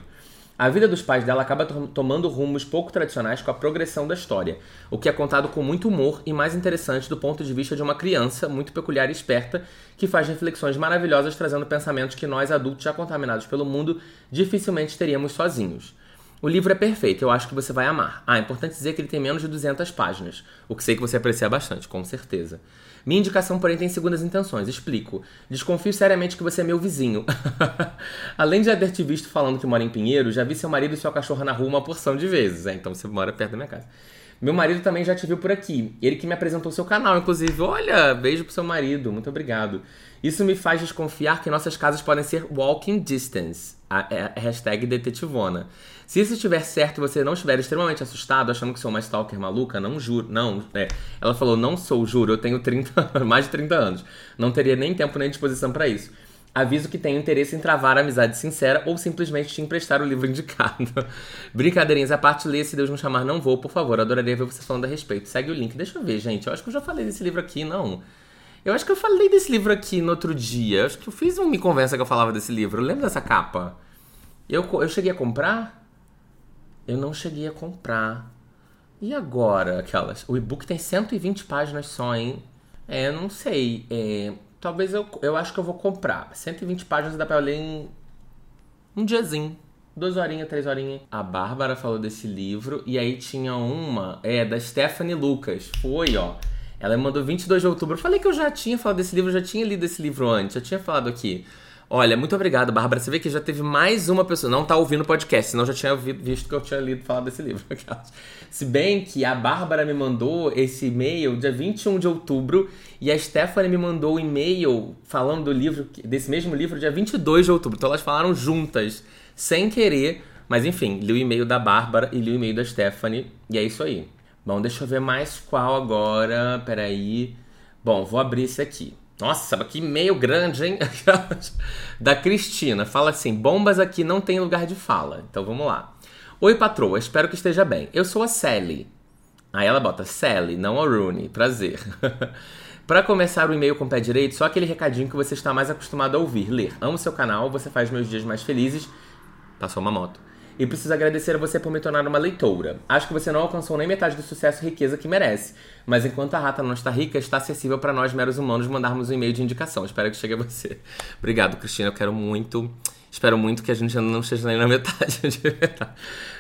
A vida dos pais dela acaba to- tomando rumos pouco tradicionais com a progressão da história, o que é contado com muito humor e mais interessante do ponto de vista de uma criança muito peculiar e esperta que faz reflexões maravilhosas trazendo pensamentos que nós adultos já contaminados pelo mundo dificilmente teríamos sozinhos. O livro é perfeito, eu acho que você vai amar. Ah, é importante dizer que ele tem menos de 200 páginas, o que sei que você aprecia bastante, com certeza. Minha indicação, porém, tem segundas intenções. Explico. Desconfio seriamente que você é meu vizinho. Além de já ter te visto falando que mora em Pinheiro, já vi seu marido e sua cachorra na rua uma porção de vezes. É, então você mora perto da minha casa. Meu marido também já te viu por aqui. Ele que me apresentou seu canal, inclusive. Olha, beijo pro seu marido. Muito obrigado. Isso me faz desconfiar que nossas casas podem ser walking distance. A, é a hashtag detetivona. Se isso estiver certo e você não estiver extremamente assustado, achando que sou uma stalker maluca, não juro. Não, é. Ela falou, não sou, juro, eu tenho 30, mais de 30 anos. Não teria nem tempo nem disposição pra isso. Aviso que tenho interesse em travar a amizade sincera ou simplesmente te emprestar o livro indicado. Brincadeirinhas à parte, lê Se Deus Me Chamar Não Vou, por favor. Adoraria ver você falando a respeito. Segue o link. Deixa eu ver, gente. Eu acho que eu já falei desse livro aqui, não. Eu acho que eu falei desse livro aqui no outro dia. Eu acho que eu fiz um Me Convença que eu falava desse livro. Eu lembro dessa capa. Eu, eu cheguei a comprar? Eu não cheguei a comprar. E agora, aquelas? O e-book tem 120 páginas só, hein? É, não sei. É, talvez eu, eu acho que eu vou comprar. 120 páginas dá pra ler em um diazinho. Duas horinhas, três horinhas. A Bárbara falou desse livro. E aí tinha uma, é, da Stephanie Lucas. Foi, ó. Ela mandou 22 de outubro. Eu falei que eu já tinha falado desse livro, já tinha lido esse livro antes. Eu tinha falado aqui. Olha, muito obrigado, Bárbara. Você vê que já teve mais uma pessoa. Não tá ouvindo o podcast, senão já tinha visto que eu tinha lido falar desse livro. Se bem que a Bárbara me mandou esse e-mail dia 21 de outubro e a Stephanie me mandou o e-mail falando do livro, desse mesmo livro, dia 22 de outubro. Então elas falaram juntas, sem querer. Mas enfim, li o e-mail da Bárbara e li o e-mail da Stephanie. E é isso aí. Bom, deixa eu ver mais qual agora. Peraí. Bom, vou abrir esse aqui. Nossa, que e-mail grande, hein? da Cristina. Fala assim: bombas aqui não tem lugar de fala. Então vamos lá. Oi, patroa, espero que esteja bem. Eu sou a Sally. Aí ela bota Sally, não a Rooney. Prazer. Para começar o e-mail com o pé direito, só aquele recadinho que você está mais acostumado a ouvir, ler. Amo seu canal, você faz meus dias mais felizes. Passou uma moto. E preciso agradecer a você por me tornar uma leitora. Acho que você não alcançou nem metade do sucesso e riqueza que merece. Mas enquanto a rata não está rica, está acessível para nós meros humanos mandarmos um e-mail de indicação. Espero que chegue a você. Obrigado, Cristina. Eu quero muito. Espero muito que a gente ainda não esteja nem na metade.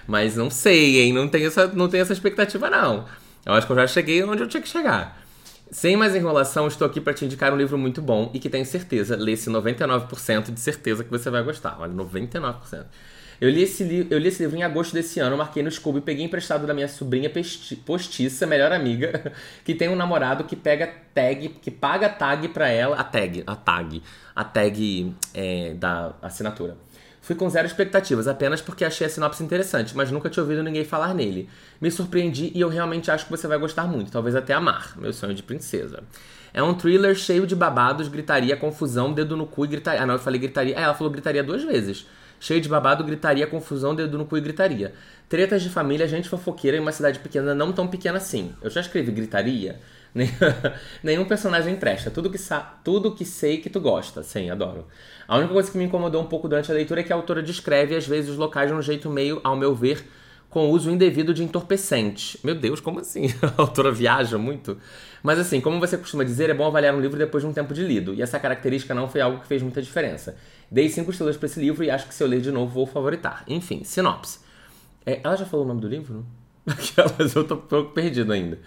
Mas não sei, hein? Não tenho essa, não tenho essa expectativa, não. Eu acho que eu já cheguei onde eu tinha que chegar. Sem mais enrolação, estou aqui para te indicar um livro muito bom e que tenho certeza, lê esse 99% de certeza que você vai gostar. Olha, 99%. Eu li, esse eu li esse livro em agosto desse ano, marquei no Scooby, peguei emprestado da minha sobrinha postiça, melhor amiga, que tem um namorado que pega tag, que paga tag pra ela, a tag, a tag, a tag é, da assinatura. Fui com zero expectativas, apenas porque achei a sinopse interessante, mas nunca tinha ouvido ninguém falar nele. Me surpreendi e eu realmente acho que você vai gostar muito, talvez até amar, meu sonho de princesa. É um thriller cheio de babados, gritaria, confusão, dedo no cu e gritaria. Ah, não, eu falei gritaria. Ah, ela falou gritaria duas vezes cheio de babado, gritaria, confusão, dedo no cu e gritaria. Tretas de família, gente fofoqueira em uma cidade pequena, não tão pequena assim. Eu já escrevi gritaria. Nenhum personagem presta. Tudo que, tudo que sei que tu gosta. Sim, adoro. A única coisa que me incomodou um pouco durante a leitura é que a autora descreve, às vezes, os locais de um jeito meio, ao meu ver, com uso indevido de entorpecentes. Meu Deus, como assim? A autora viaja muito? Mas assim, como você costuma dizer, é bom avaliar um livro depois de um tempo de lido, e essa característica não foi algo que fez muita diferença. Dei cinco estrelas para esse livro e acho que se eu ler de novo vou favoritar. Enfim, sinopse. É, ela já falou o nome do livro? Aquelas, eu tô um pouco perdido ainda.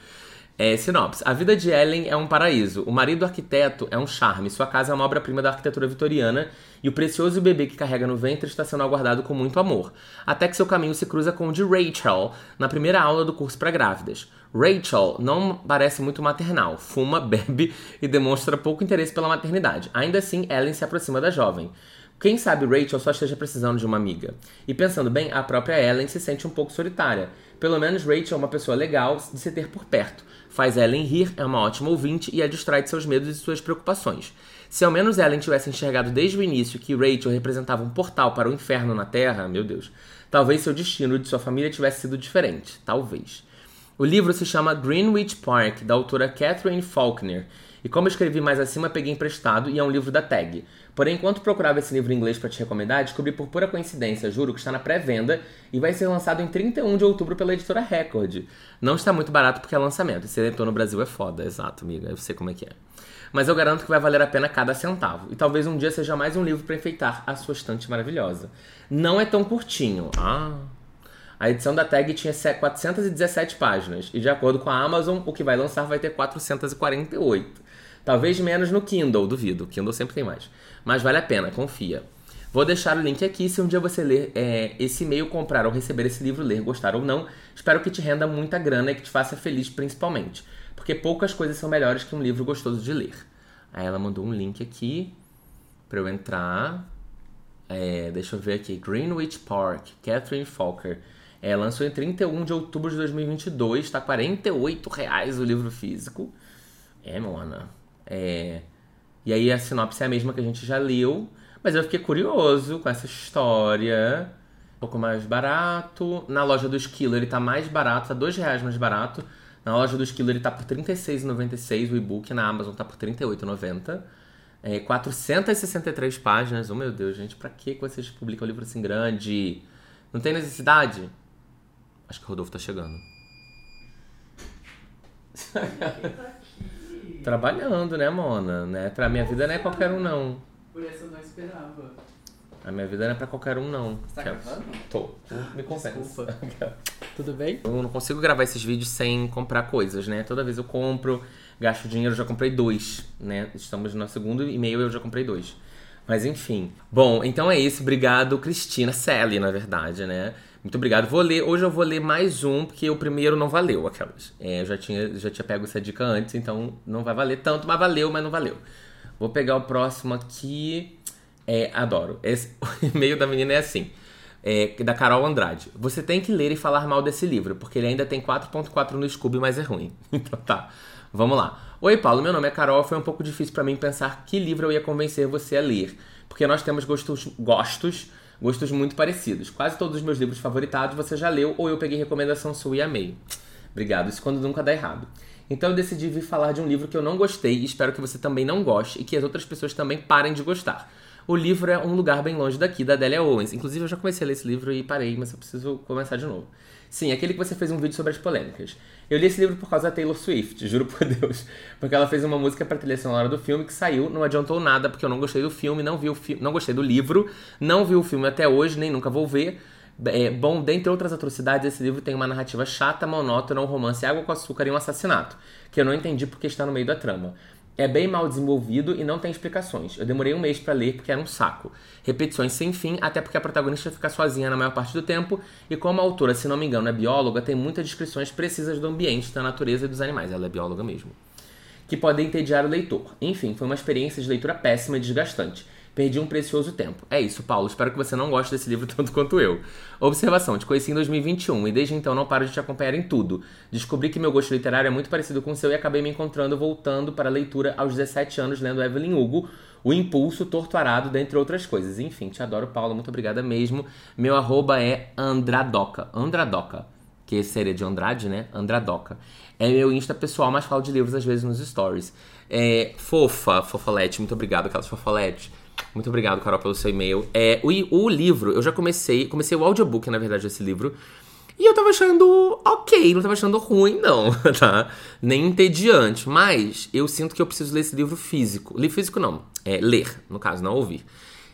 É, sinopse. A vida de Ellen é um paraíso. O marido arquiteto é um charme. Sua casa é uma obra-prima da arquitetura vitoriana e o precioso bebê que carrega no ventre está sendo aguardado com muito amor. Até que seu caminho se cruza com o de Rachel na primeira aula do curso para grávidas. Rachel não parece muito maternal, fuma, bebe e demonstra pouco interesse pela maternidade. Ainda assim, Ellen se aproxima da jovem. Quem sabe Rachel só esteja precisando de uma amiga. E pensando bem, a própria Ellen se sente um pouco solitária. Pelo menos Rachel é uma pessoa legal de se ter por perto faz Ellen rir, é uma ótima ouvinte e a distrai de seus medos e suas preocupações. Se ao menos Ellen tivesse enxergado desde o início que Rachel representava um portal para o inferno na Terra, meu Deus, talvez seu destino de sua família tivesse sido diferente. Talvez. O livro se chama Greenwich Park, da autora Catherine Faulkner, e como escrevi mais acima, peguei emprestado e é um livro da Tag. Porém, enquanto procurava esse livro em inglês para te recomendar, descobri por pura coincidência, juro, que está na pré-venda e vai ser lançado em 31 de outubro pela editora Record. Não está muito barato porque é lançamento. Esse editor no Brasil é foda, exato, amiga. Eu sei como é que é. Mas eu garanto que vai valer a pena cada centavo. E talvez um dia seja mais um livro para enfeitar a sua estante maravilhosa. Não é tão curtinho. Ah. A edição da tag tinha 417 páginas. E de acordo com a Amazon, o que vai lançar vai ter 448. Talvez menos no Kindle, duvido. Kindle sempre tem mais. Mas vale a pena, confia. Vou deixar o link aqui se um dia você ler é, esse e-mail, comprar ou receber esse livro, ler, gostar ou não. Espero que te renda muita grana e que te faça feliz principalmente. Porque poucas coisas são melhores que um livro gostoso de ler. Aí ela mandou um link aqui para eu entrar. É, deixa eu ver aqui. Greenwich Park, Catherine Falker. É, lançou em 31 de outubro de 2022. Está 48 reais o livro físico. É, mona. É... E aí a sinopse é a mesma que a gente já leu, mas eu fiquei curioso com essa história. Um pouco mais barato. Na loja do Esquilo ele tá mais barato, tá dois reais mais barato. Na loja do Esquilo ele tá por R$ 36,96 o e-book, na Amazon tá por R$ 38,90. É, 463 páginas. Oh meu Deus, gente, pra que vocês publicam um livro assim grande? Não tem necessidade? Acho que o Rodolfo tá chegando. Trabalhando, né, Mona? Né? Pra minha vida não é qualquer um, não. Por isso eu não esperava. A minha vida não é pra qualquer um, não. Você tá gravando? Tô. Me confessa. Desculpa. Tudo bem? Eu não consigo gravar esses vídeos sem comprar coisas, né? Toda vez eu compro, gasto dinheiro, já comprei dois, né? Estamos no segundo e-mail eu já comprei dois. Mas enfim. Bom, então é isso. Obrigado, Cristina Sally, na verdade, né? Muito obrigado. Vou ler, hoje eu vou ler mais um, porque o primeiro não valeu, aquelas. É, eu já tinha, já tinha pego essa dica antes, então não vai valer tanto, mas valeu, mas não valeu. Vou pegar o próximo aqui. É, adoro. Esse, o e-mail da menina é assim. É, da Carol Andrade. Você tem que ler e falar mal desse livro, porque ele ainda tem 4.4 no Scooby, mas é ruim. Então tá. Vamos lá. Oi, Paulo, meu nome é Carol. Foi um pouco difícil para mim pensar que livro eu ia convencer você a ler, porque nós temos gostos, gostos gostos muito parecidos. Quase todos os meus livros favoritados você já leu ou eu peguei recomendação sua e amei. Obrigado. Isso quando nunca dá errado. Então eu decidi vir falar de um livro que eu não gostei e espero que você também não goste e que as outras pessoas também parem de gostar. O livro é Um Lugar Bem Longe Daqui, da Delia Owens. Inclusive, eu já comecei a ler esse livro e parei, mas eu preciso começar de novo. Sim, aquele que você fez um vídeo sobre as polêmicas. Eu li esse livro por causa da Taylor Swift, juro por Deus. Porque ela fez uma música pra trilha sonora do filme que saiu, não adiantou nada, porque eu não gostei do filme, não vi o fi não gostei do livro, não vi o filme até hoje, nem nunca vou ver. É, bom, dentre outras atrocidades, esse livro tem uma narrativa chata, monótona, um romance água com açúcar e um assassinato, que eu não entendi porque está no meio da trama. É bem mal desenvolvido e não tem explicações. Eu demorei um mês para ler porque era um saco. Repetições sem fim, até porque a protagonista fica sozinha na maior parte do tempo, e como a autora, se não me engano, é bióloga, tem muitas descrições precisas do ambiente, da natureza e dos animais. Ela é bióloga mesmo. Que podem entediar o leitor. Enfim, foi uma experiência de leitura péssima e desgastante. Perdi um precioso tempo. É isso, Paulo. Espero que você não goste desse livro tanto quanto eu. Observação: te conheci em 2021 e desde então não paro de te acompanhar em tudo. Descobri que meu gosto literário é muito parecido com o seu e acabei me encontrando voltando para a leitura aos 17 anos lendo Evelyn Hugo, O Impulso, Torturado, dentre outras coisas. Enfim, te adoro, Paulo. Muito obrigada mesmo. Meu arroba é Andradoca. Andradoca. Que seria de Andrade, né? Andradoca. É meu Insta pessoal, mas falo de livros às vezes nos stories. É, fofa, fofolete, muito obrigado, aquelas fofoletes. Muito obrigado, Carol, pelo seu e-mail. É, o, o livro, eu já comecei, comecei o audiobook, na verdade, desse livro. E eu tava achando ok, não tava achando ruim, não, tá? Nem entediante. Mas eu sinto que eu preciso ler esse livro físico. Livro físico não, é ler, no caso, não ouvir.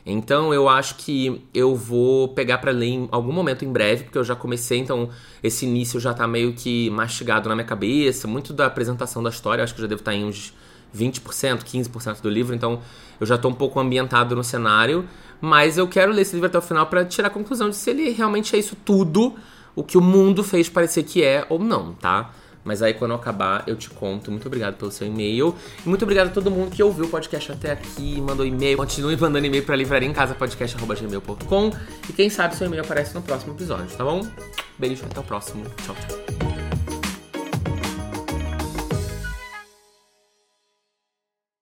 Então eu acho que eu vou pegar para ler em algum momento em breve, porque eu já comecei, então esse início já tá meio que mastigado na minha cabeça. Muito da apresentação da história, acho que eu já devo estar tá em uns 20%, 15% do livro, então eu já estou um pouco ambientado no cenário, mas eu quero ler esse livro até o final para tirar a conclusão de se ele realmente é isso tudo o que o mundo fez parecer que é ou não, tá? Mas aí quando eu acabar, eu te conto. Muito obrigado pelo seu e-mail. E muito obrigado a todo mundo que ouviu o podcast até aqui, mandou e-mail. Continue mandando e-mail casa podcast.gmail.com. E quem sabe seu e-mail aparece no próximo episódio, tá bom? Beijo, até o próximo. Tchau, tchau.